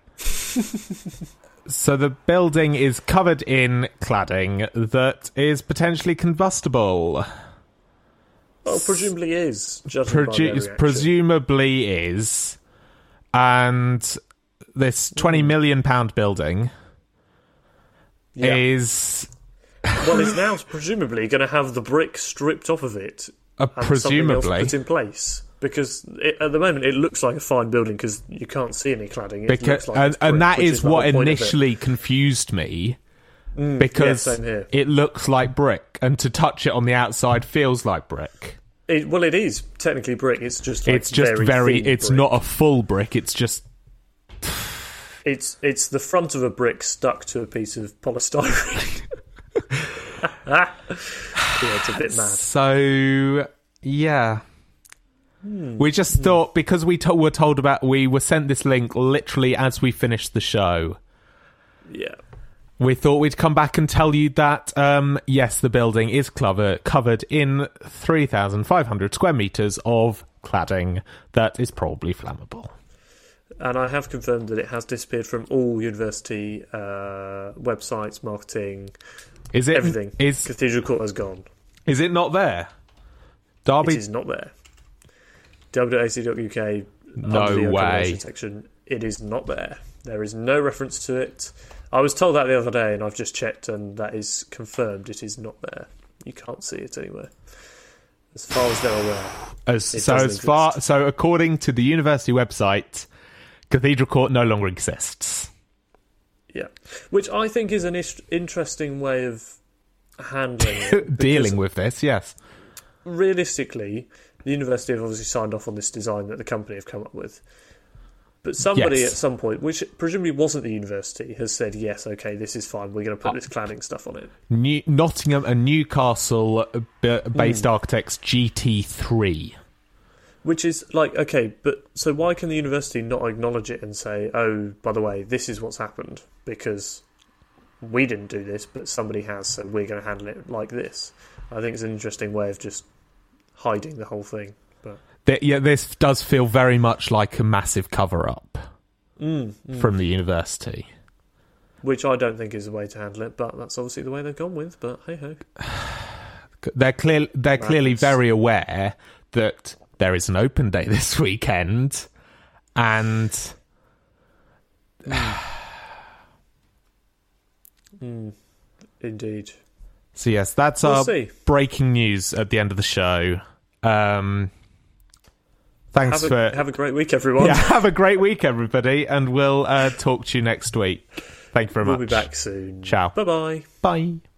<laughs> so the building is covered in cladding that is potentially combustible. Well, presumably is. Produ- presumably is, and this twenty Hmm. million pound building Yeah. is well, it's <laughs> now presumably going to have the brick stripped off of it Uh, and presumably. put in place. Because it, at the moment it looks like a fine building because you can't see any cladding. It because looks like and, it's and brick, that which is what whole point of it. initially confused me Mm, because yeah, it looks like brick and to touch it on the outside feels like brick It, well, it is technically brick. It's just like it's just very, thin it's brick. not a full brick it's just It's it's the front of a brick stuck to a piece of polystyrene. <laughs> <laughs> <laughs> yeah, it's a bit mad. so yeah Hmm. we just thought because we to- were told about we were sent this link literally as we finished the show Yeah. we thought we'd come back and tell you that um, yes, the building is cover- covered in 3,500 square meters of cladding that is probably flammable. And I have confirmed that it has disappeared from all university uh, websites, marketing, Is it everything. is Cathedral Court has gone. is it not there? Derby It is not there. w.ac.uk. No way. Section. It is not there. There is no reference to it. I was told that the other day, and I've just checked, and that is confirmed. It is not there. You can't see it anywhere, as far as they're aware. as so as far so according to the university website, Cathedral Court no longer exists. Yeah, which I think is an is- interesting way of handling it. <laughs> Dealing with this, yes. realistically, the university have obviously signed off on this design that the company have come up with. But somebody Yes. at some point, which presumably wasn't the university, has said, yes, okay, this is fine. We're going to put this cladding stuff on it. New- Nottingham and Newcastle uh, based Hmm. architects GT3. Which is like okay, but so why can the university not acknowledge it and say, "Oh, by the way, this is what's happened because we didn't do this, but somebody has, so we're going to handle it like this." I think it's an interesting way of just hiding the whole thing. But Th- yeah, this does feel very much like a massive cover up Mm, mm. from the university. which I don't think is the way to handle it, but that's obviously the way they've gone with. But hey ho, <sighs> They're clear. They're clearly very aware that there is an open day <laughs> this weekend, and <sighs> mm, indeed. so yes, that's We'll our see. breaking news at the end of the show. Um, thanks have for a, have a great week, everyone. yeah. <laughs> Have a great week, everybody, and we'll uh, talk to you next week. Thank you very much. we'll be back soon. Ciao. Bye bye. Bye.